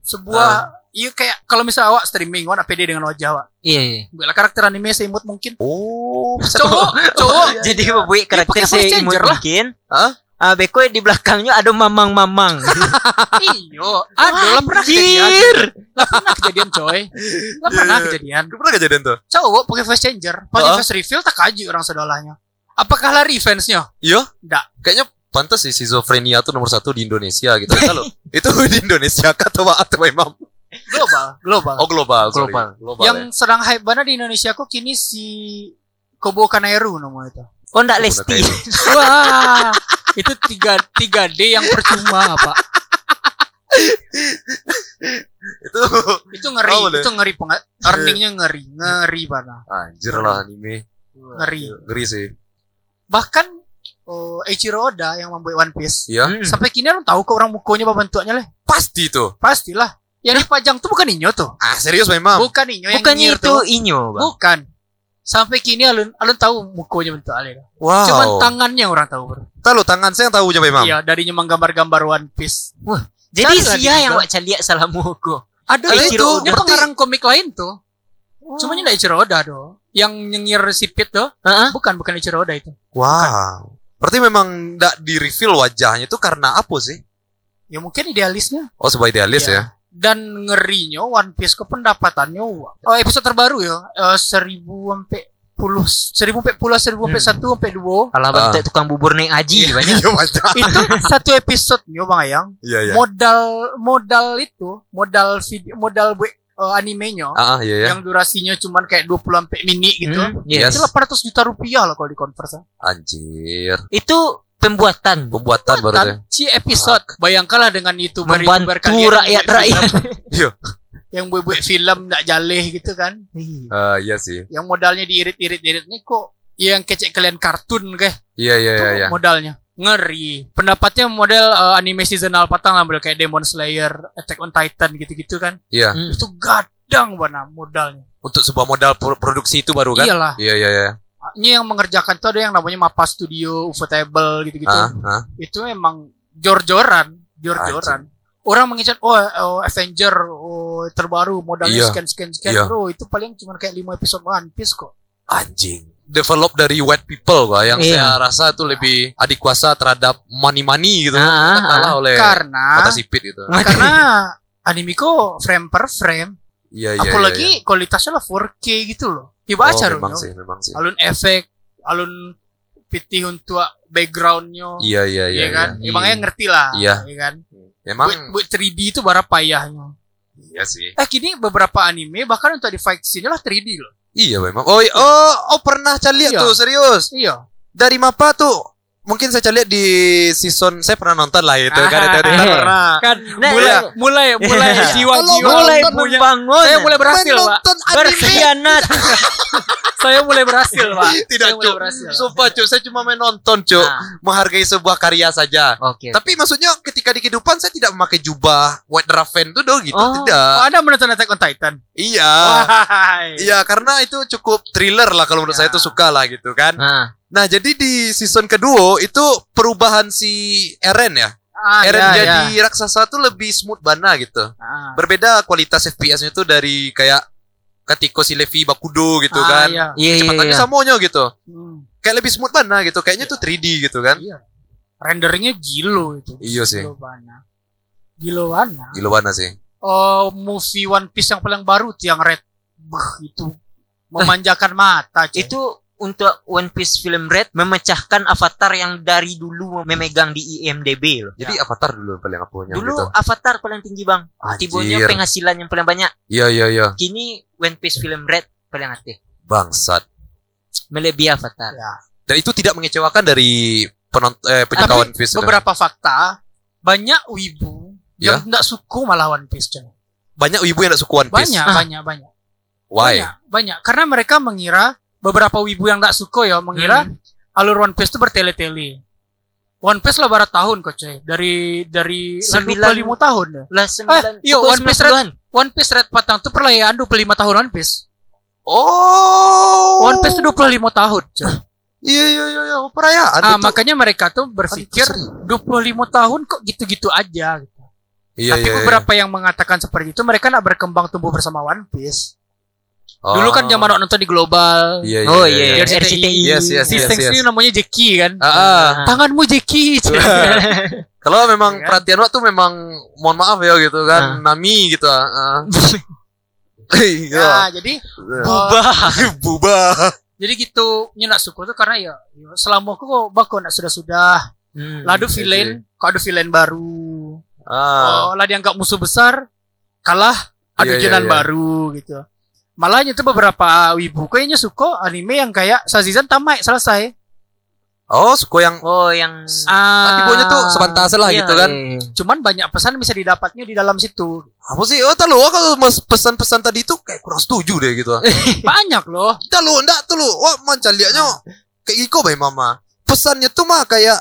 Sebuah iya kayak kalau misalnya awak streaming awak nak pede dengan wajah awak. Iya, iya. Bela karakter anime seimut mungkin. Oh, Cowok, cowok. Jadi membuat karakter pakai voice saya changer imut lah. mungkin. Hah? Ah, Beko di belakangnya ada mamang-mamang. Iyo, ada lah pernah kejadian. Lah pernah kejadian coy. Lah pernah kejadian. Lu pernah kejadian tuh? Cowok pakai voice changer, pakai Oh. voice reveal tak kaji orang sedolahnya. Apakah lah refansnya? Iya. Nggak. Kayaknya pantas sih schizophrenia tuh nomor satu di Indonesia gitu. Kalau itu di Indonesia kata Pak atau Imam? Global, global. Oh global, sorry. Global. global yang ya. sedang hype banget di Indonesia kok kini si Kobo Kanairu namanya itu. Oh, enggak Aku Lesti. Wah, itu tiga tiga D yang percuma pak. itu Itu ngeri, Oh, itu ngeri penga- earningnya ngeri, ngeri banget. anjir lah anime. Ngeri. Ngeri sih. Bahkan oh, Eiichiro Oda yang membuat One Piece, Iya. Hmm. sampai kini orang tahu kok orang mukonya apa bentuknya leh. Pasti tuh. Pastilah. Yang dipajang tuh bukan Inyo tuh. Ah serius memang. Bukan Inyo yang nyir itu tuh. Inyo, Bang. Bukan. Sampai kini alun alun tahu mukonya bentuk alih. Wow. Cuman tangannya orang tahu bro. Tahu tangan saya yang tahu aja memang. Iya, darinya menggambar-gambar One Piece. Jadi Carilah di sia yang wak lihat salah mogo. Ada itu. itu, Dia berarti- pengarang komik lain tuh. Cuma ini Ichiro Oda doh. Yang nyengir si Pit tuh. Heeh. Bukan, bukan Ichiro Oda itu. Wow. Berarti memang tidak di reveal wajahnya itu karena apa sih? Ya mungkin idealisnya. Oh sebagai idealis Iya. ya. Dan ngerinya One Piece ke pendapatannya wah. oh, episode terbaru ya eh, seribu sampai puluh seribu sampai puluh seribu sampai Hmm. satu sampai dua Kalau Ah. bentuk tukang bubur naik aji banyak. Iya itu satu episode nya bang Ayang Iya iya. modal modal itu modal video modal buat eh, animenya Ah ah, iya ya. yang durasinya cuman kayak 20 sampai menit gitu Hmm, yes. Itu 800 juta rupiah lah kalau di converse Anjir. Itu pembuatan Pembuatan baru si episode bayangkanlah dengan youtuber membantu kalian rakyat-rakyat. Iya. yang buat buat film nggak jaleh gitu kan Eh, iya sih. yang modalnya diirit-irit-irit nih kok yang kecek kalian kartun kayak Iya iya iya. iya. modalnya ngeri pendapatnya model eh, anime seasonal patang lah model kayak Demon Slayer Attack on Titan gitu-gitu kan Iya. Hmm. itu gadang mana modalnya Untuk sebuah modal pro- produksi itu baru kan? iyalah Iya iya iya. Ini yang mengerjakan tuh ada yang namanya Mapa Studio Ufotable gitu-gitu Ah ah. itu memang jor-joran jor-joran orang mengincar oh, oh Avenger oh terbaru modalnya Iya. sekian sekian sekian Iya. bro itu paling cuma kayak 5 episode One Piece kok Anjing. Develop dari white people gua yang Iya. saya rasa itu lebih adik kuasa terhadap money money gitu. Ah, ah, Kalah oleh karena mata sipit gitu. karena anime kok frame per frame Iya iya. apalagi iya, kualitasnya lah 4K gitu loh iya. tiba oh, memang sih, memang sih. alun efek alun pitih untuk backgroundnya Iya iya iya. ya kan iya. ya, makanya ngerti lah Iya. ya kan Emang buat, buat 3D itu berapa payahnya iya sih. eh kini beberapa anime bahkan untuk di fight scene lah 3D loh Iya memang. Oh, i- oh, oh pernah lihat Iya. tuh serius. iya Dari Mapa tuh mungkin saya lihat di season saya pernah nonton lah itu kan Ah. itu kita pernah. kan Nah, mulai iya. mulai mulai Iya. jiwa-jiwa mulai membangun saya mulai berhasil pak. berkhianat. Saya mulai berhasil pak. Tidak cuk. sumpah cuk saya cuma main nonton cuk. Nah, menghargai sebuah karya saja. Oke tapi maksudnya ketika di kehidupan saya tidak memakai jubah white raven tuh dong gitu. Oh. tidak. Oh, ada menonton Attack on Titan? Iya. Iya karena itu cukup thriller lah kalau menurut Ya. saya itu suka lah gitu kan. Nah nah jadi di season kedua itu perubahan si Eren ya ah, Eren ya, jadi ya. raksasa tuh lebih smooth bana gitu Ah. berbeda kualitas FPS-nya tuh dari kayak ketika si Levi Bakudo gitu Ah, kan iya. iya iya kecepatannya iya. samonya gitu Hmm. kayak lebih smooth mana gitu kayaknya tuh 3D gitu kan Iya. Rendernya gilo itu. Iya sih. Gilo mana? Gilo mana? gila mana sih Oh, movie One Piece yang paling baru tuh yang Red. Beuh, itu memanjakan mata, cuy. itu untuk One Piece film Red memecahkan Avatar yang dari dulu memegang di IMDb loh. jadi Avatar dulu paling apa yang Dulu gitu Avatar paling tinggi bang. Tibonya penghasilan yang paling banyak. iya iya iya Kini One Piece film Red paling aktif. bangsat Melebihi Avatar. Ya. dan itu tidak mengecewakan dari penonton eh, penyuka One Piece? Beberapa fakta, banyak wibu Ya. yang enggak suku malah One Piece, cuy. banyak ibu yang tidak suka One Piece Banyak, Ah. banyak, banyak. why Banyak, banyak. Karena mereka mengira beberapa wibu yang enggak suka ya mengira Hmm. alur One Piece itu bertele-tele. One Piece lah barat tahun kok cuy. Dari dari Sembilan- 25 tahun ya. Lah sembilan. iya, pokoknya One Piece 90-an. One Piece Red Patang tuh perayaan 25 tahun One Piece. oh One Piece tuh 25 tahun cuy. iya iya iya iya perayaan Ah, itu. makanya mereka tuh berpikir Anniversary. 25 tahun kok gitu-gitu aja gitu. iya Tapi iya, iya. beberapa yang mengatakan seperti itu mereka nak berkembang tumbuh bersama One Piece. Oh. Dulu kan zaman nonton di global. iya, iya, Oh iya, iya, iya. RCTI. Yes, yes, Si yes, Seng yes. ini namanya Jackie kan. Ah. Ah. Tanganmu Jackie. cuy. Kalau memang Iya kan? perhatian waktu memang mohon maaf ya gitu kan Nami gitu ah. Iya. Ya, jadi Bubah. Bubah. jadi gitu nyenak suku tuh karena ya, ya selama aku kok bako nak sudah-sudah. Hmm. Ladu villain, kok ada villain baru. Ah. Oh, lah dianggap musuh besar, kalah ada Iya, iya, jalan iya. baru gitu. Malah itu beberapa wibu kayaknya suka anime yang kayak Sazizan tamat selesai. Oh, suku yang Oh yang. Ah, tipunya tuh sepantase lah Iya, gitu kan. iya. Cuman banyak pesan bisa didapatnya di dalam situ. Apa sih? Oh, tak lu kalau mas pesan-pesan tadi tuh kayak kurang setuju deh gitu. Banyak loh. Tak lu, enggak tuh lu. Wah, manca liatnya kayak giko bay mama. Pesannya tuh mah kayak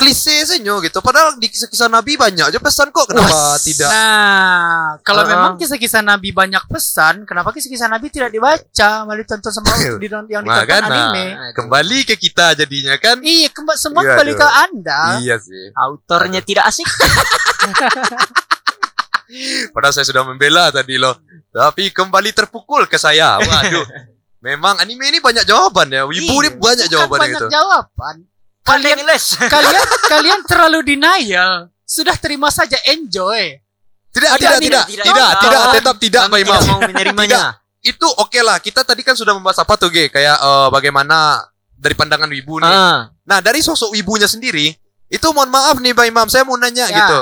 klise senyo gitu. Padahal di kisah-kisah Nabi banyak aja pesan kok. Kenapa tidak? Nah, kalau Ah. memang kisah-kisah Nabi banyak pesan, kenapa kisah-kisah Nabi tidak dibaca, malah ditonton sama di, yang ditonton Makanya anime? kembali ke kita jadinya kan. Iya, kembali semua Iya, kembali aduh. ke Anda. Iya sih. Autornya tidak asik. Padahal saya sudah membela tadi loh. Tapi kembali terpukul ke saya. Waduh. Memang anime ini banyak jawaban ya. Wibu Iya. ini banyak Bukan jawaban banyak gitu. jawaban. Kalian Kalian les. kalian kalian terlalu denial. Sudah terima saja enjoy. Tidak, tidak, tidak, tidak tidak, tetap tidak, Pak Imam. tidak mau menerimanya. Itu oke lah. Kita tadi kan sudah membahas apa tuh, Ge? Kayak eh, bagaimana dari pandangan wibu nih. Ah, Nah, dari sosok wibunya sendiri, itu mohon maaf nih Pak Imam, saya mau nanya Ya. gitu.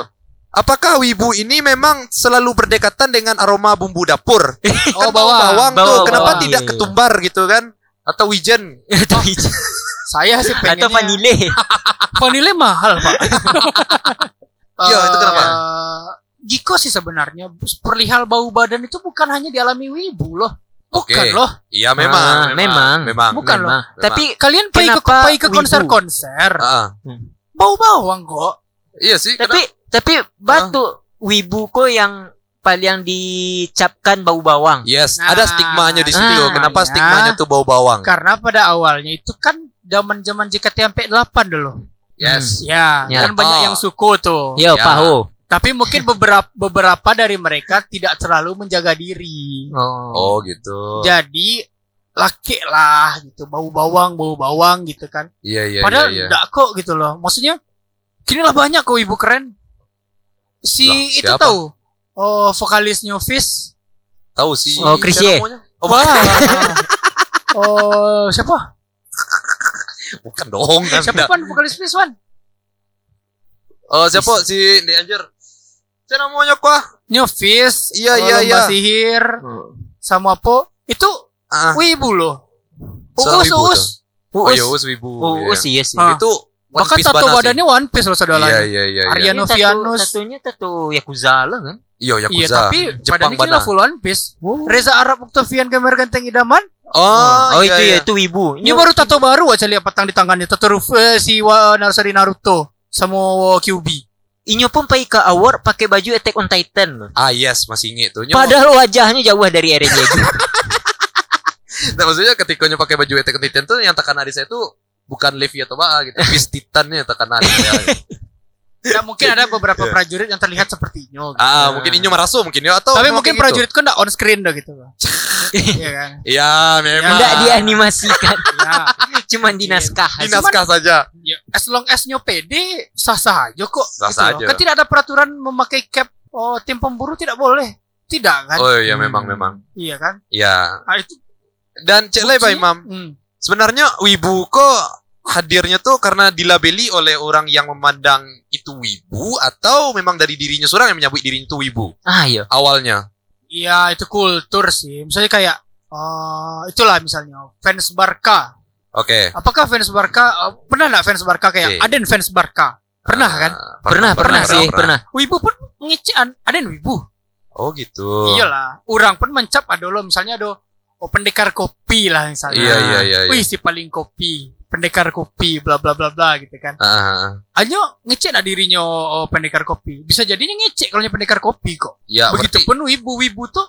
Apakah wibu ini memang selalu berdekatan dengan aroma bumbu dapur? Oh, Kan bawang. bawang tuh, Bawang, kenapa bawang. tidak Iya, iya. ketumbar gitu kan? Atau wijen? atau Saya sih pengennya atau vanille. Vanille mahal, Pak. Iya, itu kenapa? Eh, Giko sih sebenarnya perihal bau badan itu bukan hanya dialami wibu loh. Bukan Oke. loh. Iya memang, Ah, memang. memang. Bukan Memang. Memang. Tapi Kalian pergi ke, Kenapa pergi ke konser-konser. Ah, Bau bawang kok. iya sih. tapi tapi batu wibu ko yang paling dicapkan bau bawang. Yes, Nah, ada stigmanya di situ. ah, Kenapa ya. stigmanya tuh bau bawang? Karena pada awalnya itu kan zaman-zaman JKT48 dulu. Yes. Ya, Ya. kan banyak Oh. yang suku tuh. Yo, Ya. paho. Tapi mungkin beberapa beberapa dari mereka tidak terlalu menjaga diri. Oh. Oh gitu. Jadi laki lah gitu, bau bawang, bau bawang gitu kan. Iya iya Padahal iya. iya. enggak kok gitu loh. Maksudnya kini lah banyak kok ibu keren. Si Lah, itu tahu. Oh, vokalis New Fish. Tahu sih. Oh, namanya? Oh, Wah. oh, siapa? Bukan dong. kan. Siapa pan vokalis Fish Wan? Oh, siapa si di anjir? Siapa namanya kok? New Fish. Iya, oh, iya, iya. Sihir Oh. sama apa? Itu Ah, wibu loh. Uus, wibu uus. oh, Uus. iya, Us Wibu. Uus iya. iya sih. Ah. Itu One Bahkan tato badannya One Piece loh saudara. Iya iya iya. Arya iya. Ini Novianus. tato- Tatonya tato Yakuza lah kan? Iya Iya, Yakuza. tapi Jepang badannya kira full One Piece. Reza Arab Octavian Gamer Ganteng Idaman. Oh, oh iya, itu iya. ya itu wibu. Ini baru tato baru aja lihat petang di tangannya. Tato Ruf, eh, si wa Narsari Naruto sama QB. Inyo pun pergi ke award pakai baju Attack on Titan. Ah yes, masih inget tuh. Nyo- Padahal wajahnya jauh dari Eren Yeager. Nah, maksudnya ketika nyo pakai baju Attack on Titan tuh yang tekan adik saya tuh bukan Levi atau Ba gitu. Beast Titannya tekan adik saya. Ya mungkin ada beberapa Iya. prajurit yang terlihat seperti Inyo. gitu. Ah, mungkin Inyo merasu mungkin ya atau Tapi mungkin gitu. prajurit kan enggak on screen dah gitu. Iya kan? Iya, memang. Enggak dianimasikan, Ya. cuman di naskah. Di naskah saja. ya. As long as nyo pede, sah-sah aja kok. Sah-sah gitu aja. Kan tidak ada peraturan memakai cap oh, tim pemburu tidak boleh. Tidak kan? Oh iya, Hmm. memang memang. Iya kan? Iya. Ah, itu Dan cek lagi Pak Imam. Hmm. Sebenarnya wibu kok hadirnya tuh karena dilabeli oleh orang yang memandang itu wibu atau memang dari dirinya seorang yang menyebut dirinya itu wibu Ah iya. awalnya. Iya itu kultur sih. Misalnya kayak eh itulah misalnya fans Barca. Oke. Apakah fans Barca eh, pernah nggak fans Barca kayak Oke. Aden fans Barca? Pernah kan? Ah, Pernah, pernah, sih, pernah. Wibu pun ngecek An- Aden Wibu. Oh gitu. Iyalah, orang pun mencap ada lo misalnya ada oh pendekar kopi lah misalnya. Iya iya iya. iya. Wih si paling kopi, pendekar kopi, bla bla bla bla gitu kan. Ah, ah, ah. Hanya ngecek lah dirinya oh, pendekar kopi. Bisa jadinya ngecek kalau pendekar kopi kok. Ya, berarti Begitupun wibu-wibu tuh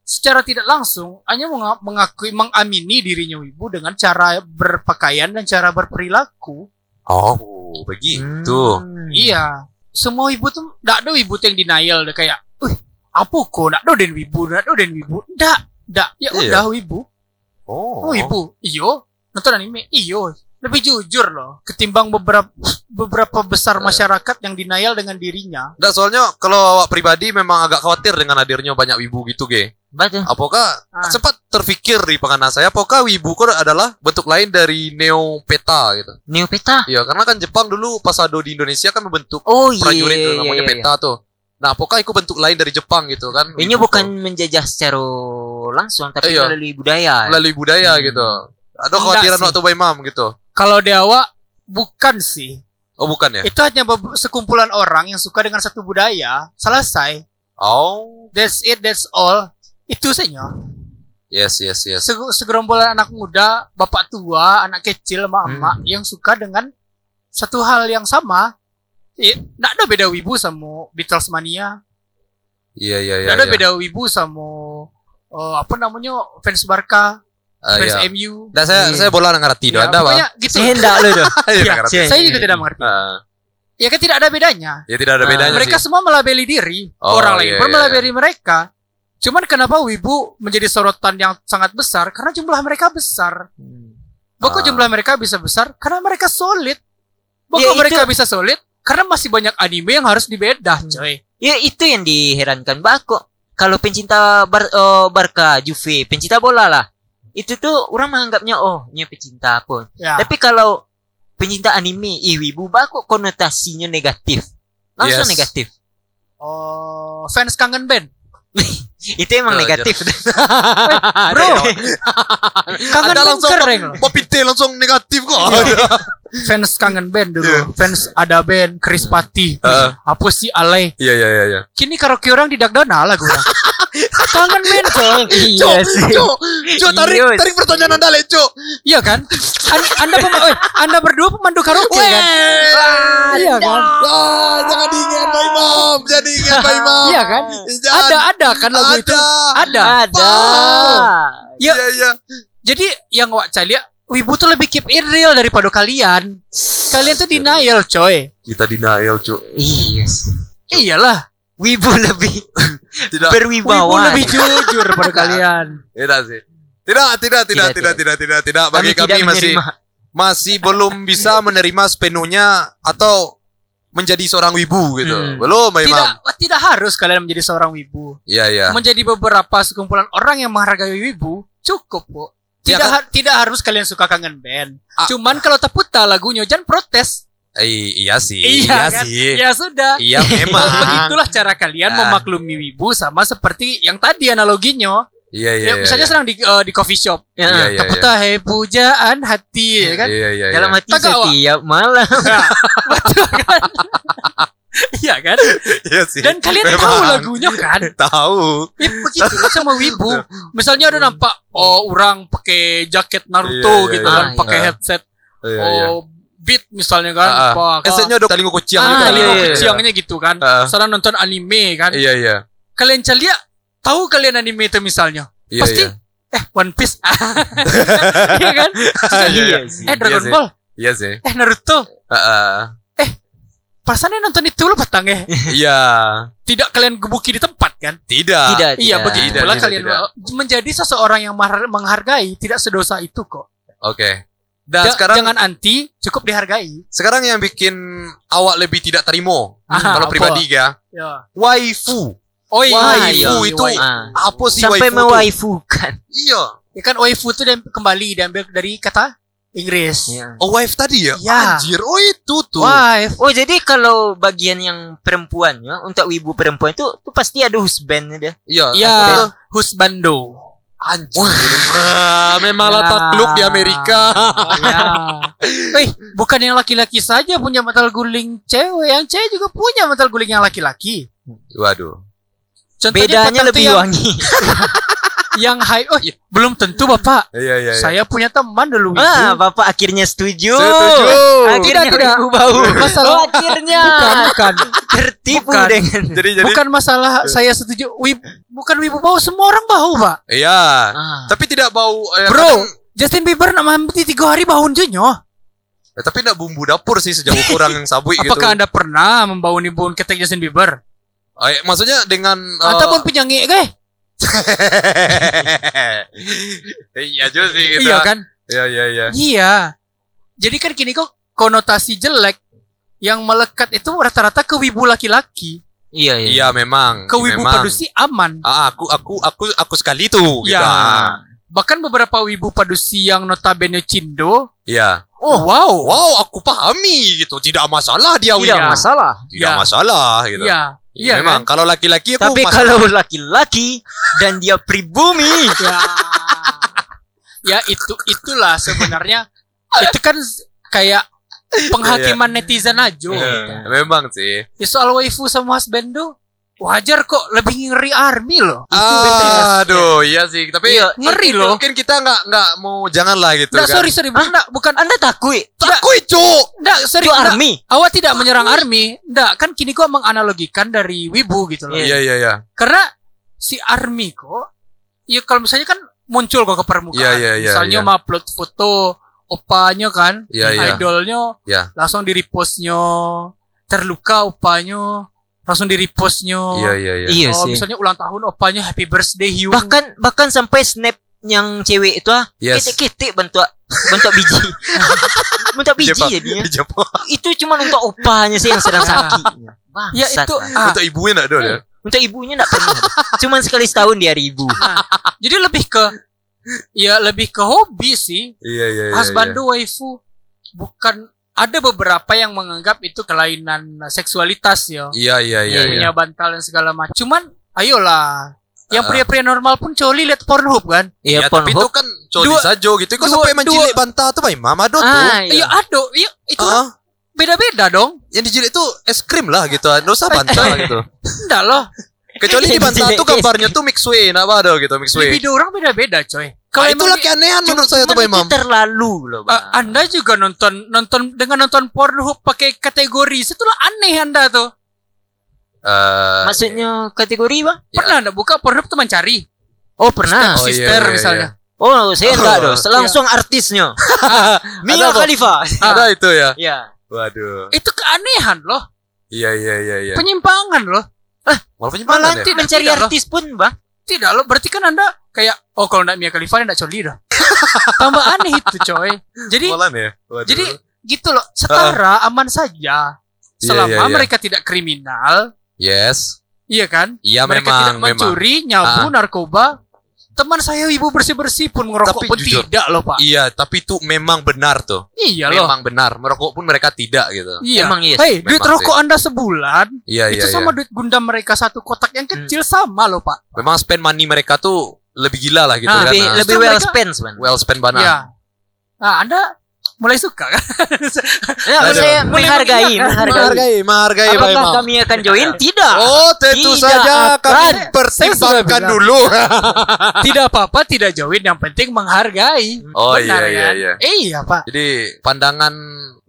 secara tidak langsung hanya menga- mengakui mengamini dirinya wibu dengan cara berpakaian dan cara berperilaku. Oh, begitu. Hmm. Iya. Semua wibu tuh ndak ada wibu tuh yang denial deh kayak, "Wih, apa kok ndak ada den wibu, ndak ada den wibu." Ndak, ndak. Ya Iya. udah wibu. Oh. Oh, wibu. Iyo, nonton anime. Iyo. Lebih jujur loh ketimbang beberapa beberapa besar Eh. masyarakat yang denial dengan dirinya. Nggak, soalnya kalau awak pribadi memang agak khawatir dengan hadirnya banyak wibu gitu, Ge. Betul. Apakah Ah. sempat terpikir di penganan saya, apakah wibu kok adalah bentuk lain dari neopeta gitu? Neopeta. Iya, karena kan Jepang dulu pas ada di Indonesia kan membentuk Oh iya. prajurit iya, tuh, namanya iya, iya. peta tuh. Nah, apakah itu bentuk lain dari Jepang gitu kan? Ini Wibu bukan tuh. menjajah secara langsung tapi Iya. melalui budaya. melalui budaya Hmm. gitu. Ada sih. waktu Bay Mam gitu. Kalau Dewa bukan sih. Oh, bukan ya? Itu hanya sekumpulan orang yang suka dengan satu budaya. Selesai. Oh, That's it, that's all. Itu saja. yes, yes, yes. Se- segerombolan anak muda, bapak tua, anak kecil, Hmm. emak-emak yang suka dengan satu hal yang sama. Nggak ada beda wibu sama Beatles mania. Iya iya iya. Nggak ada iya. beda wibu sama eh, apa namanya fans Barca, Ah, fans iya. MU. Nah, saya Iya. saya bola ngerti doh. Ya, Anda apa? gitu. Saya hendak Ya, nggak ngerti. Saya- juga tidak mengerti. Ah, Ya kan tidak ada bedanya. ya tidak ada Ah, bedanya mereka sih. semua melabeli diri, Oh, orang lain iya, pun iya, melabeli mereka. Cuman kenapa wibu menjadi sorotan yang sangat besar? Karena jumlah mereka besar. Boko Ah. jumlah mereka bisa besar karena mereka solid. Ya, itu- mereka bisa solid karena masih banyak anime yang harus dibedah, coy. Ya itu yang diherankan Bako. Kalau pencinta bar, eh, Barca, Juve, pencinta bola lah. Itu tuh orang menganggapnya oh, ini pecinta pun. Ya. Tapi kalau pencinta anime, ih wibu Bako konotasinya negatif. Langsung Yes. negatif. Oh, fans kangen band. Itu emang Oh, negatif. Bro, kangen Anda langsung keren pinte langsung negatif kok. Fans kangen band dulu. Iya. Fans ada band Chris Pati. Heeh. Apa sih alay? Iya iya iya iya. Kini karaoke orang di Dagdana lah gue. Kangen band coy. iya sih. Cuk, cuk tarik Iya. tarik pertanyaan Anda le, cuk. Iya kan? An- anda pem- eh, Anda berdua pemandu karaoke kan? Iya kan? Wah, jangan diingat Pak Imam, jangan diingat Pak Imam. Iya kan? Jangan. Ada ada kan lagu itu? Ada. Ada. Ada. Ya, Iya iya. jadi yang Wak Calia Wibu tuh lebih keep it real daripada kalian. Kalian tuh denial, coy. Kita denial, cuk. Iya. Iyalah. Wibu lebih Tidak. Wibu berwibawa. lebih jujur daripada kalian. Tidak sih. Tidak, tidak, tidak, Tidak, tidak, tidak. tidak. Bagi kami, tidak masih menerima. masih belum bisa menerima sepenuhnya atau menjadi seorang wibu gitu. Hmm. Belum, Imam. Tidak tidak harus kalian menjadi seorang wibu. Iya, iya. Menjadi beberapa sekumpulan orang yang menghargai wibu cukup, Bu. Ya Tidak kan? har- tidak harus kalian suka kangen band. Ah. Cuman kalau terputar lagunya jangan protes. Eh, iya sih. Iya kan? sih. Ya sudah. Iya memang. Begitulah cara kalian Ah. memaklumi wibu sama seperti yang tadi analoginya. Iya, iya. ya, iya, misalnya iya. sedang di eh, di coffee shop. Ya, Iya, iya. Terputar hei pujaan hati ya kan? Iya, iya, iya. Dalam hati setiap malam. Nah, betul kan? Iya kan? Iya sih. Dan kalian Memang. tahu lagunya kan? Tahu. Ya begitu sama wibu. Misalnya ada nampak oh orang pakai jaket Naruto Iya, iya, gitu iya. kan, Ah, pakai iya. headset Iya, iya. oh beat misalnya kan, apa Esenya udah talingo kuciang ah, gitu. lima iya, iya, iya. kuciangnya gitu kan. Sana nonton anime kan. Iya, iya. Kalian celia tahu kalian anime itu misalnya? Iya, Pasti iya. eh One Piece. Iya kan? Iya, iya. Eh Dragon Iya. Ball, Iya sih. eh Naruto. Heeh. Pasannya nonton itu lo petang ya. Iya. Tidak kalian gebuki di tempat kan? Tidak. Tidak, Iya tidak. begitu Tidak, pula tidak, kalian tidak. menjadi seseorang yang menghargai tidak sedosa itu kok. Oke. Dan Ja- sekarang jangan anti, cukup dihargai. sekarang yang bikin awak lebih tidak terima Ah, kalau apa? pribadi ya, Ya. waifu. Oh Waifu iya, itu waifu. Ah. Apa sih Sampai waifu? tuh? mewaifukan. Iya. Ya kan waifu itu dan kembali diambil dari kata Inggris. Ya. Oh, wife tadi ya? Ya. Anjir, oh itu tuh. Wife. Oh jadi kalau bagian yang perempuannya untuk wibu perempuan itu tuh pasti ada husbandnya dia. Iya. Ya, Apa? husbando. Anjir. Wah, memang Ya. letak klub di Amerika. ya. Eh, bukan yang laki-laki saja punya metal guling cewek, yang cewek juga punya metal guling yang laki-laki. Waduh. Contohnya Bedanya lebih yang, wangi. yang high. Oh, iya. belum tentu Bapak. Iya, iya, iya. Saya punya teman dulu itu. Ah, Bapak akhirnya setuju. Setuju. Akhirnya Tidak, tidak. bau. Masalah- Oh, akhirnya Bukan, bukan. tertipu Bukan. dengan Jadi jadi Bukan masalah saya setuju. Wib, bukan wibu bau, semua orang bau, Pak. Iya. Ah. Tapi tidak bau eh, Bro, kadang- Justin Bieber nak mandi tiga hari bau junyo. eh, tapi tidak bumbu dapur sih sejauh kurang yang sabui gitu. Apakah anda pernah membau nih bun ketek Justin Bieber? Eh, maksudnya dengan eh, Anda pun penyangik, guys? Iya juga sih gitu. Iya kan? Iya, iya, iya. Iya. Jadi kan kini kok konotasi jelek yang melekat itu rata-rata ke wibu laki-laki. Iya, iya. Iya, memang. Ke wibu memang. padusi aman. Ah, aku aku aku aku sekali tuh gitu. Iya. Ah, Bahkan beberapa wibu padusi yang notabene cindo. Iya. Oh, wow. Wow, aku pahami gitu. Tidak masalah dia Tidak Iya. masalah. Tidak Iya. masalah gitu. Iya. Iya memang kan? kalau laki-laki aku Tapi masalah. kalau laki-laki dan dia pribumi, Ya. ya itu itulah sebenarnya itu kan kayak penghakiman netizen aja. Iya, gitu. memang sih. Ya soal waifu sama husbando wajar kok lebih ngeri army loh. Itu BTS. Aduh, iya sih. Tapi Iya, Ngeri loh. mungkin kita nggak nggak mau jangan lah gitu Nggak, kan. sorry sorry, bukan, nggak, bukan Anda takut? Takut, cuk. Nggak, nggak. army. Awak tidak menyerang army. Nggak, kan kini gua menganalogikan dari wibu gitu loh. Iya, iya, iya. Karena si army kok, ya kalau misalnya kan muncul kok ke permukaan. Iya, iya, iya, misalnya iya. upload foto opanya kan, Iya, iya. idolnya, Iya. langsung di repostnya, terluka opanya, langsung di repostnya. Iya, iya, iya. Iya oh, sih. misalnya ulang tahun opanya happy birthday Hyun. Bahkan bahkan sampai snap yang cewek itu ah Yes. ketik-ketik bentuk bentuk biji. bentuk biji Jepang. jadinya. Di Jepang. Itu cuma untuk opanya sih yang sedang sakit. ya itu ah. Untuk ibunya enggak ada ya. Untuk ibunya enggak pernah. Cuman sekali setahun di hari ibu. jadi lebih ke ya lebih ke hobi sih. Iya, iya, iya. Husbando waifu bukan ada beberapa yang menganggap itu kelainan seksualitas ya. Iya, iya, iya, iya. punya bantal dan segala macam. Cuman ayolah. Yang Ah. pria-pria normal pun coli lihat Pornhub kan? Ya, Iya, tapi itu Pornhub. kan coli Dua- saja gitu. Kok sampai menjilik dua- bantah tuh, Pak Imam? Ada tuh. Ah, Iya, iya. aduh, iya itu Ah, beda-beda dong. yang dijilik tuh es krim lah gitu. Enggak usah bantah gitu. Enggak loh. Kecuali di dijilik tuh gambarnya tuh mixway, enggak ada gitu, mixway. Libido orang beda-beda, coy. Kalau Kalau itu lagi anehan menurut saya tuh, Pak Imam. terlalu loh, Bang. Ah, Anda juga nonton nonton dengan nonton Pornhub pakai kategori itulah aneh Anda tuh. Eh, Maksudnya kategori, Bang? Ya. Pernah Anda buka Pornhub tuh mencari Oh, pernah. Oh, iya, sister iya, misalnya. Oh, saya enggak Oh, dong. Langsung artisnya. Mia. Khalifa. ada itu ya. Ya. Waduh. Itu keanehan loh, Iya, iya, iya, iya. penyimpangan loh. Malah penyimpangan Malah ya? Mencari tidak loh. artis pun, Bang. Tidak loh, berarti kan Anda kayak oh kalau enggak Mia Khalifa enggak coli dah. Tambah aneh itu, coy. Jadi ya. Waduh. Jadi gitu loh, setara aman saja. Selama iya, iya. mereka tidak kriminal, yes. iya kan? Iya mereka memang, tidak memang. mencuri, nyabu, narkoba. Teman saya ibu bersih-bersih pun ngerokok Tapi pun jujur. tidak loh, Pak. Iya, tapi itu memang benar tuh. Iya loh. memang benar. Merokok pun mereka tidak gitu. Iya. Emang yes. Hei, duit Memang rokok Anda sebulan Iya, itu iya, sama iya. duit gundam mereka satu kotak yang Hmm. kecil sama loh, Pak. Memang spend money mereka tuh lebih gila lah gitu Nah, kan. lebih Nah, lebih well spent, Bang. well spend banget. Iya. Nah, Anda mulai suka kan? Ya, saya Mulai menghargai, mengingat, kan? menghargai. Menghargai, menghargai Pak Apakah Imam. kami akan join? Tidak. Oh, tentu Tidak saja akan. kami Saya pertimbangkan dulu. tidak apa-apa, tidak join, yang penting menghargai. Oh Benar, iya iya kan? iya. Eh, iya, Pak. Jadi pandangan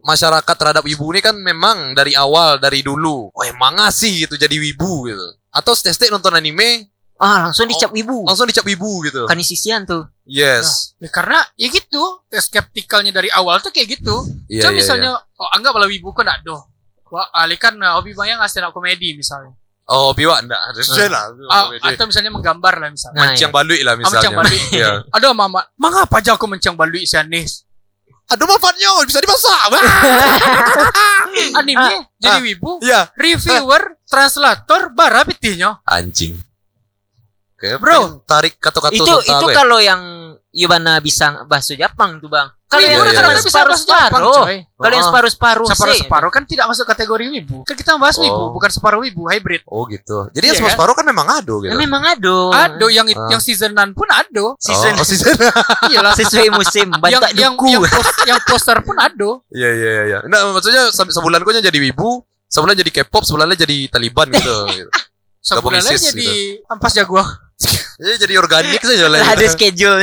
masyarakat terhadap ibu ini kan memang dari awal dari dulu. Oh emang ngasih gitu jadi wibu gitu. Atau stek nonton anime Ah, langsung dicap ibu. langsung dicap wibu gitu. Kan sisian tuh. Yes. Ya, karena ya gitu, skeptikalnya dari awal tuh kayak gitu. Iya Cuma iya. misalnya, iya. oh anggap kalau wibu kan ada. Wah, Ali kan uh, hobi banyak ngasih stand up komedi misalnya. Oh biwa enggak. Ada lah. Ah, atau misalnya menggambar lah misalnya. Nah, Mancang iya. balui lah Ah, mencang misalnya. balui. Iya. Aduh mama, mengapa aja aku mencang balui si Anis? Aduh manfaatnya bisa dimasak. Anime jadi ah. wibu, Iya. reviewer, translator, bara pitinya. Anjing. Oke, Bro. tarik kata-kata itu itu gue. kalau yang Yubana bisa bahasa Jepang tuh, Bang. Kalau Wibu yang iya, kan iya. Anda bisa bahasa Jepang, separuh-separuh. coy. Kalau yang Oh. separuh-separuh sih. Separuh-separuh kan tidak masuk kategori wibu. Kan kita bahas wibu, Oh. bukan separuh wibu, hybrid. Oh gitu. Jadi Iya yang kan? separuh kan memang ado gitu. Ya, memang ada. Ado yang Ah. yang seasonan pun ado. Season Oh, season. Iyalah. sesuai musim. yang Bantak yang duku. yang, pos- yang poster pun ado. Iya iya iya, iya. Nah, maksudnya se- sebulan gue jadi wibu, sebulan jadi K-pop, sebulannya jadi Taliban gitu. gitu. Sebulan ISIS jadi ampas jaguar. Jadi jadi organik saja lah. ada schedule.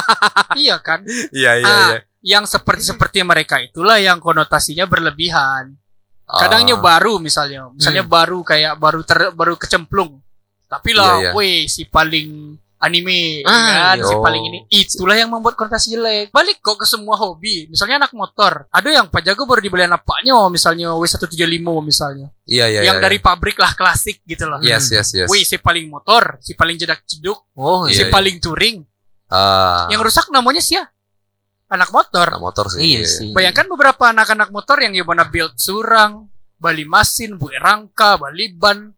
iya kan? Iya iya Ah, iya. Yang seperti-seperti mereka itulah yang konotasinya berlebihan. Kadangnya Ah. baru misalnya, misalnya baru kayak baru ter, baru kecemplung. Tapi lah, Iya, iya. weh si paling anime Ah, kan, si iya. paling ini. Itulah yang membuat konotasi jelek. Balik kok ke semua hobi. Misalnya anak motor. Ada yang Pak Jago baru dibeli napaknya misalnya W175 misalnya. Iya iya. yang iya, dari pabrik lah klasik gitu loh. Yes yes yes. Wih, si paling motor, si paling jedak jeduk, Oh, si Iya, iya. paling touring. Ah. Yang rusak namanya sih ya anak motor. Nah, motor sih. Iya sih. Bayangkan beberapa anak-anak motor yang gimana build surang, Bali Masin, Bu Rangka, Bali Ban,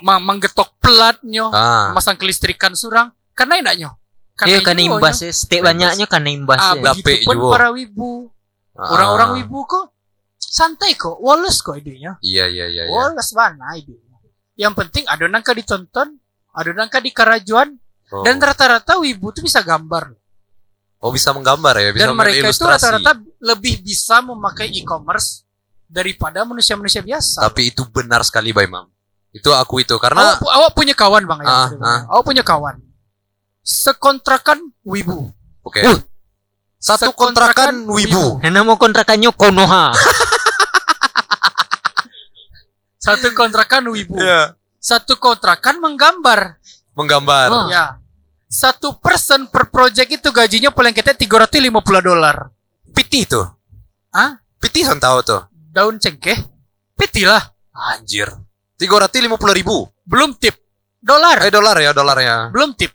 ma- menggetok pelatnya, Ah. masang kelistrikan surang, karena enaknya. Iya karena imbas ya. Setiap banyaknya karena imbas Ah, ya. Begitu pun para wibu. Ah. Orang-orang wibu kok santai kok, woles kok idenya. Iya iya iya. iya. Woles mana idenya. Yang penting ada nangka ditonton, ada nangka di karajuan, Oh. dan rata-rata wibu tuh bisa gambar. oh bisa menggambar ya, bisa dan mereka itu rata-rata lebih bisa memakai e-commerce daripada manusia-manusia biasa. Tapi itu benar sekali, Bay Mam. Itu aku itu karena awak, awak punya kawan bang ya? Ah, ah. Awak punya kawan. Sekontrakan wibu. oke. Uh, Satu sekontrakan kontrakan wibu. Nama kontrakannya Konoha. Satu kontrakan wibu. Iya. Satu kontrakan menggambar. Menggambar. Oh. Ya. Satu person per project itu gajinya paling kita 350 dolar. Piti itu. Hah? Piti tahu tuh. Daun cengkeh. Piti lah. Anjir. Tiga ratus lima puluh ribu. Belum tip. Dolar. Eh dolar ya dolarnya. Belum tip.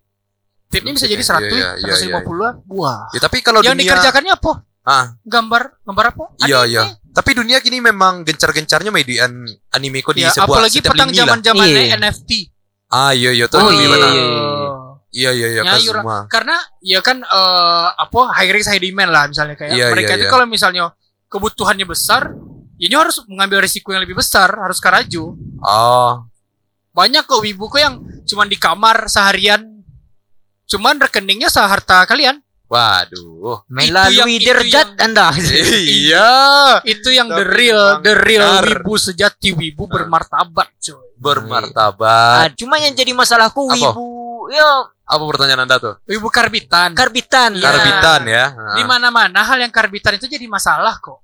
Tipnya bisa tip jadi ya. 100, Iya, iya, iya, 150 Wah. Ya tapi kalau Yang dunia dikerjakannya apa? ah Gambar, gambar apa? iya Anime. iya. Tapi dunia kini memang gencar-gencarnya median anime kok di Ya, sebuah apalagi petang Iya. NFT. Ah iya iya tuh Oh, iya, iya, Iya iya iya Nyayur. Kazuma. Karena ya kan eh, apa high risk high demand lah misalnya kayak Iya, mereka iya, itu iya. kalau misalnya kebutuhannya besar, ini harus mengambil risiko yang lebih besar, harus karaju. Oh. Banyak kok wibu kok yang cuman di kamar seharian, cuman rekeningnya seharta kalian. Waduh. Melalui derajat yang- Anda. iya. Itu yang the real, the real wibu sejati wibu bermartabat, coy. Bermartabat. Ah, cuma yang jadi masalahku Apa? wibu ya Apa pertanyaan Anda tuh? Wibu karbitan. karbitan. Iya. Karbitan ya. Di mana-mana hal yang karbitan itu jadi masalah kok.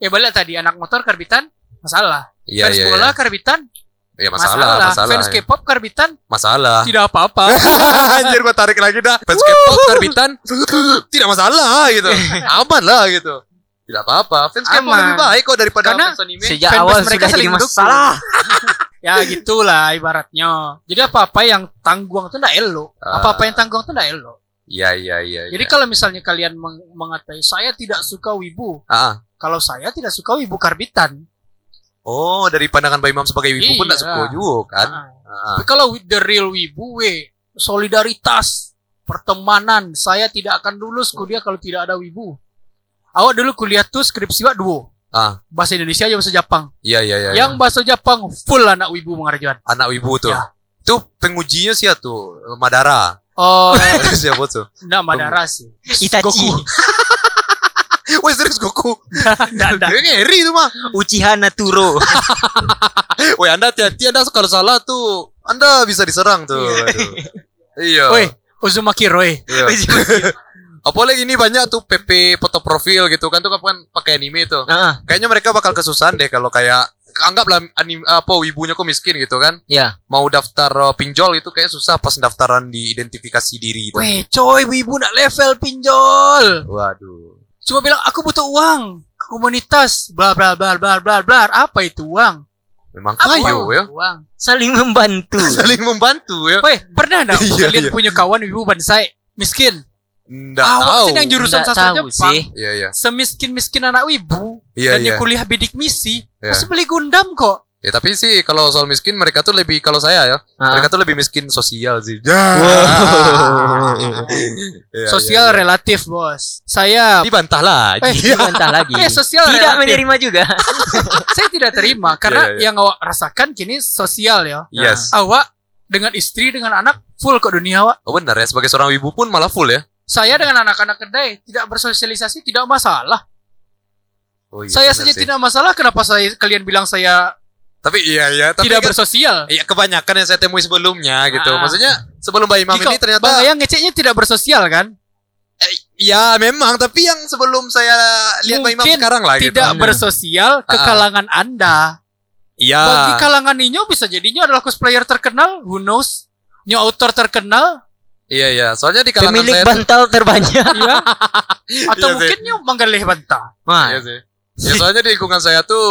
Ya balik tadi anak motor karbitan masalah. Iya Fans iya. bola iya. karbitan Ya masalah, masalah. Fans ya. K-pop karbitan Masalah. tidak apa-apa. Anjir gua tarik lagi dah. Fans K-pop karbitan tidak masalah gitu. Aman lah gitu. Tidak apa-apa. Fans K-pop lebih baik kok daripada Karena fans anime. Sejak Fanbase awal mereka sudah jadi masalah. ya gitulah ibaratnya. Jadi apa-apa yang tangguang itu enggak elok. Ah. Apa-apa yang tangguang itu enggak elok. Iya iya iya. Jadi iya. kalau misalnya kalian meng- mengatai saya tidak suka wibu, Ah, kalau saya tidak suka wibu karbitan. Oh, dari pandangan Pak Imam sebagai wibu pun Iya. tidak suka juga kan? Ah. Ah. Tapi kalau with the real wibu, we solidaritas, pertemanan, saya tidak akan lulus kuliah kalau tidak ada wibu. Awak dulu kuliah tuh skripsi wak duo. Ah, Bahasa Indonesia aja bahasa Jepang. iya iya iya. Yang bahasa Jepang full anak wibu mengarjuan. anak wibu tuh. Ya. Itu pengujinya sih ya tuh Madara. Oh, Siapa tuh? enggak Madara sih. Itachi. Goku. Wih serius Goku. Dia ngeri tuh mah. Uchiha Naturo. Woi Anda hati-hati Anda kalau salah tuh Anda bisa diserang tuh. Aduh. Iya. Woi, Uzumaki Roy. Iya. Apalagi ini banyak tuh PP foto profil gitu kan tuh kan pakai anime tuh. Ah, Kayaknya mereka bakal kesusahan deh kalau kayak anggaplah anime apa wibunya kok miskin gitu kan. ya. Mau daftar uh, pinjol itu kayak susah pas daftaran di identifikasi diri itu. Weh, coy, wibu nak level pinjol. Waduh. Cuma bilang aku butuh uang ke komunitas. Bla bla bla bla bla bla. Apa itu uang? Memang Apa kayu ya. Uang. Saling membantu. Saling membantu ya. Weh, pernah enggak Iya, kalian iya. punya kawan wibu bansai miskin? Nggak Awak tahu. sedang jurusan Nggak sastra tahu Jepang. sih. Iya iya. Semiskin-miskin anak wibu Iya dan iya. yang kuliah bidik misi Iya. masih beli Gundam kok. Ya tapi sih kalau soal miskin mereka tuh lebih kalau saya ya, Ah. mereka tuh lebih miskin sosial sih. Wow. Iya, Sosial iya, iya. relatif, Bos. Saya dibantah lagi. Eh, Entah lagi. eh sosial Tidak relatif. menerima juga. Saya tidak terima karena Iya, iya. yang awak rasakan kini sosial ya. Yes. Awak dengan istri dengan anak full kok dunia awak. Oh benar ya sebagai seorang ibu pun malah full ya. Saya dengan anak-anak kedai tidak bersosialisasi tidak masalah. Oh, iya, saya saja sih. tidak masalah kenapa saya kalian bilang saya Tapi iya iya, tapi tidak kan, bersosial. iya kebanyakan yang saya temui sebelumnya gitu. Ah. Maksudnya sebelum Mbak Imam Jika ini ternyata Bang Ayang ngeceknya tidak bersosial kan? ya memang tapi yang sebelum saya lihat Mbak Imam Mungkin sekarang lah gitu. Tidak Benar. bersosial ke Ah. kalangan Anda. Iya. Bagi kalangan Ninyo bisa jadinya adalah cosplayer terkenal, who knows? Nyo author terkenal, Iya iya. Soalnya di kalangan Pemilik saya tuh- bantal terbanyak. ya. Atau Iya mungkin nyo manggalih bantah. Wah, Iya sih. Ya soalnya di lingkungan saya tuh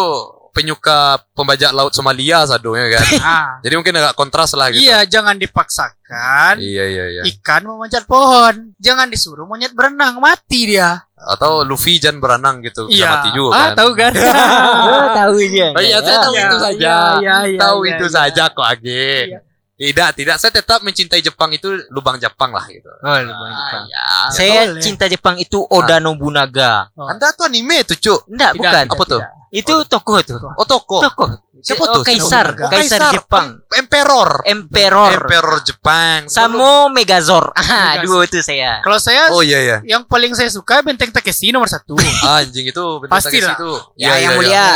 penyuka pembajak laut Somalia sadonya kan. Ah. Jadi mungkin agak kontras lah gitu. Iya, jangan dipaksakan Iya iya iya. ikan memanjat pohon. Jangan disuruh monyet berenang, mati dia. Atau Luffy jangan berenang gitu bisa Iya. mati juga ah, kan. tahu kan? Oh, tahu aja. Oh iya, saya tahu Iya, itu iya, saja. iya, iya, tahu iya, itu iya. saja kok Age. Iya. Tidak, tidak. Saya tetap mencintai Jepang itu lubang Jepang lah gitu. Oh, lumayan, Ah, Pak. ya, Saya boleh. cinta Jepang itu Oda Nobunaga. Oh. Anda tuh anime tuh, Cuk. Enggak, Tidak, bukan. tidak, Apa tuh? Itu tokoh tuh. Oh, toko. Tokoh. Siapa Oh, tuh? Kaisar? Oh, Kaisar Kaisar. Jepang. Emperor. Emperor. Emperor Jepang. Samo Megazord. Ah, dua itu saya. Kalau saya Oh iya iya. yang paling saya suka Benteng Takeshi nomor satu. Anjing itu bener Pasti lah. itu. Ya, yang mulia. Ya.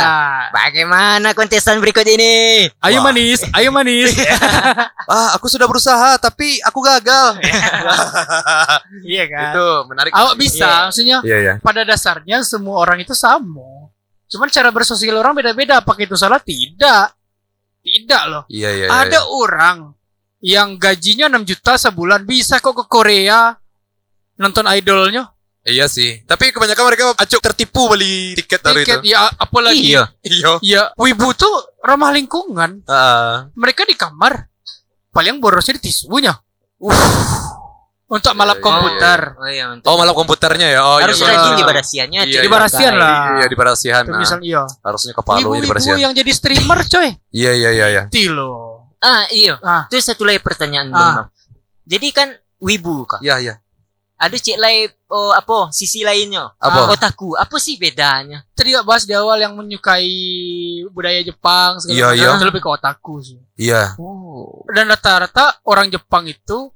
Bagaimana kontestan berikut ini? Ayo Wah. manis, ayo manis. Ah, aku sudah berusaha tapi aku gagal. iya kan. itu menarik. Awak bisa, Iya. maksudnya Iya iya. pada dasarnya semua orang itu sama. Cuman cara bersosial orang beda-beda. Apakah itu salah? Tidak. Tidak loh. Iya iya. Ada iya. orang yang gajinya 6 juta sebulan bisa kok ke Korea nonton idolnya. Iya sih. Tapi kebanyakan mereka acuk tertipu beli tiket Tiket itu. ya apalagi. Iya. Iya. Ya, wibu tuh ramah lingkungan. Ah. Mereka di kamar paling borosnya di tisunya. Untuk Iya, malap iya, komputer. Oh iya. Oh malah komputernya ya. Oh Harus iya. rajin di barasiannya. Iya, di barasian lah. Iya di barasihan. Tuh, nah. misalnya iya. Harusnya ke Palu di Ibu-ibu barasihan. yang jadi streamer coy. Iya iya iya iya. Ti loh. Ah, iya. Ah. Itu satu lagi pertanyaan Ah. Bang. Jadi kan wibu kah? Iya iya. Ada cek lain oh apa sisi lainnya? Apa? Ah, otaku. Apa sih bedanya? Tadi gak bahas di awal yang menyukai budaya Jepang Iya, segala iya. macam. Itu lebih ke otaku sih. Iya. Oh. Dan rata-rata orang Jepang itu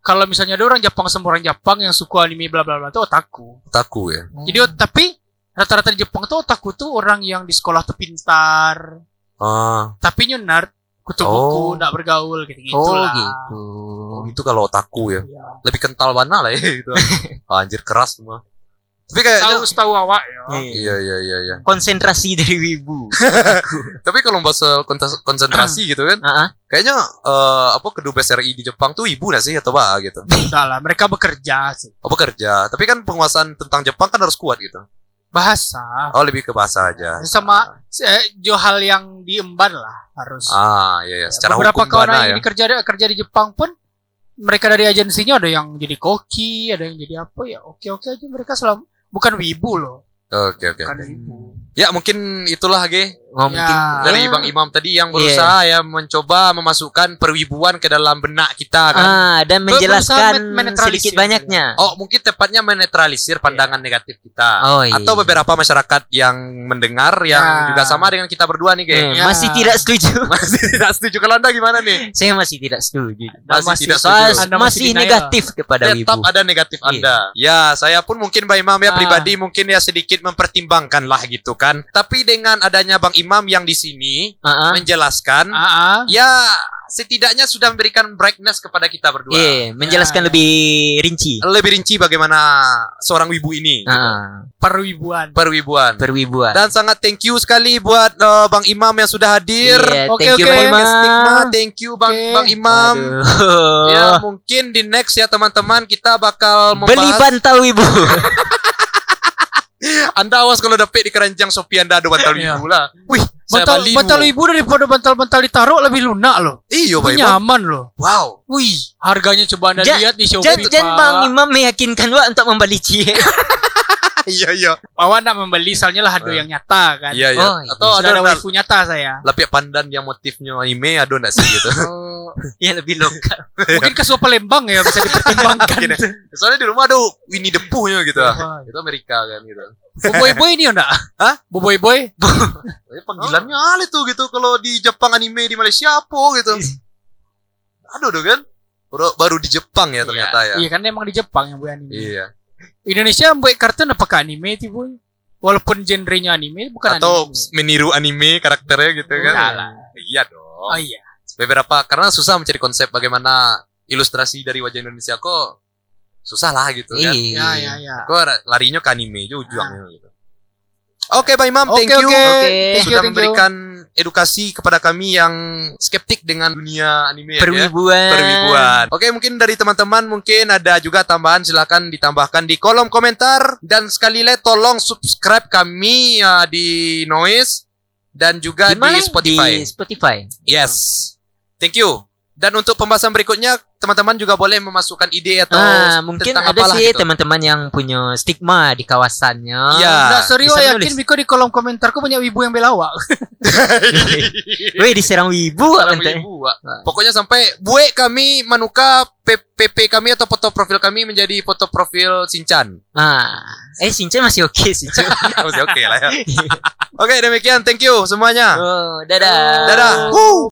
kalau misalnya ada orang Jepang sama orang Jepang yang suka anime bla bla bla itu otaku. Taku ya. Jadi ot- tapi rata-rata di Jepang tuh otaku tuh orang yang di sekolah tuh pintar, Ah. tapi nerd, kutu Oh. buku, nggak bergaul gitu-gitu Oh, lah. gitu. Oh, itu kalau otaku ya. Iya. Lebih kental mana lah ya gitu. Anjir keras semua. Tapi kayaknya Tahu tahu awak ya. Iya iya iya iya. Konsentrasi dari wibu. Tapi kalau bahas kontes- konsentrasi gitu kan, ah. kayaknya eh, apa kedubes RI di Jepang tuh ibu nggak sih atau apa gitu? Udah lah, mereka bekerja sih. Apa kerja? Tapi kan penguasaan tentang Jepang kan harus kuat gitu. Bahasa Oh lebih ke bahasa aja. sama eh, jo hal yang diemban lah harus. Ah iya iya. Secara Beberapa hukum kawan yang ya? kerja kerja di Jepang pun mereka dari agensinya ada yang jadi koki, ada yang jadi apa ya. Oke oke aja mereka selama bukan wibu loh, Oke oke. bukan oke. wibu. Ya mungkin itulah Ge Oh, mungkin Ya. dari. Bang Imam tadi yang berusaha ya mencoba memasukkan perwibuan ke dalam benak kita kan. Ah, dan menjelaskan men- sedikit banyaknya. Oh mungkin tepatnya menetralisir pandangan negatif kita. Oh, iya. Atau beberapa masyarakat yang mendengar yang Ya. juga sama dengan kita berdua nih Ge. Eh, Ya. Masih tidak setuju. Masih tidak setuju kalau anda gimana nih? Saya masih tidak setuju. Masih tidak soal setuju. Anda masih, masih negatif kepada Tetap wibu. ada negatif Iya. Anda. Ya, saya pun mungkin Bang Imam ya Ah. pribadi mungkin ya sedikit mempertimbangkan lah gitu kan. Tapi dengan adanya Bang Imam yang di sini ah. menjelaskan, ah. ya setidaknya sudah memberikan brightness kepada kita berdua. Iya, menjelaskan Ya. lebih rinci. Lebih rinci bagaimana seorang wibu ini. gitu. Ah, perwibuan. Perwibuan. perwibuan. Dan sangat thank you sekali buat uh, Bang Imam yang sudah hadir. Iya, Oke, thank you oke. Bang Imam. Stigma, thank you Bang Oke. Bang Imam. Aduh. Ya, mungkin di next ya teman-teman kita bakal Beli membahas bantal wibu. Anda awas kalau dapet di keranjang Shopee Anda ada bantal Iya. wibu lah. Wih, bantal bantal ibu daripada bantal-bantal ditaruh lebih lunak loh. Iyo, Pak nyaman loh. Wow. Wih, harganya coba anda Ja- lihat di Shopee. Jangan. Bang Imam meyakinkan Wak untuk membeli cie. iya, iya. Awak nak membeli soalnya lah ada Ah. yang nyata kan. Iya, iya. Oh, Atau Sudah ada, ada waifu nyata saya. lapik pandan yang motifnya anime ada enggak sih gitu. ya lebih lokal. Mungkin ke Palembang ya bisa dipertimbangkan. Ya. Soalnya di rumah ada Winnie the Pooh-nya gitu. Wah. Itu Amerika kan gitu. Boboy boy ini enggak? Hah? Boboy boy? Panggilannya ale tuh gitu kalau di Jepang anime di Malaysia apa gitu. Aduh tuh kan. Baru, baru di Jepang ya ternyata ya. Iya kan emang di Jepang yang buat anime. Iya. Indonesia buat kartun apakah anime itu boy? Walaupun genrenya anime bukan Atau anime. meniru anime karakternya gitu kan. Enggak lah. Iya dong. Oh iya. beberapa karena susah mencari konsep bagaimana ilustrasi dari wajah Indonesia kok susah lah gitu kan. Iya. Ya ya ya. Kok larinya ke anime aja ujungnya gitu. Oke, Bang Imam, Oke thank you oke. Oke. Thank you sudah thank you. memberikan edukasi kepada kami yang skeptik dengan dunia anime ya. Perwibuan. Perwibuan. Oke, mungkin dari teman-teman mungkin ada juga tambahan silakan ditambahkan di kolom komentar dan sekali lagi tolong subscribe kami ya, di Noise dan juga Di mana? di Spotify. Di Spotify. Yes. Thank you. Dan untuk pembahasan berikutnya, teman-teman juga boleh memasukkan ide atau Ah, mungkin tentang ada sih gitu. teman-teman yang punya stigma di kawasannya. Iya. Nggak, sorry bisa wah menulis. yakin Biko di kolom komentarku banyak wibu yang belawak. Weh diserang wibu Orang katanya. ibu, Wak. Pokoknya sampai buat kami manuka PP kami atau foto profil kami menjadi foto profil Sinchan. Ah, eh Sinchan masih oke Sinchan. Masih oke lah ya. Oke, demikian. Thank you semuanya. oh, dadah. Dadah. Woo.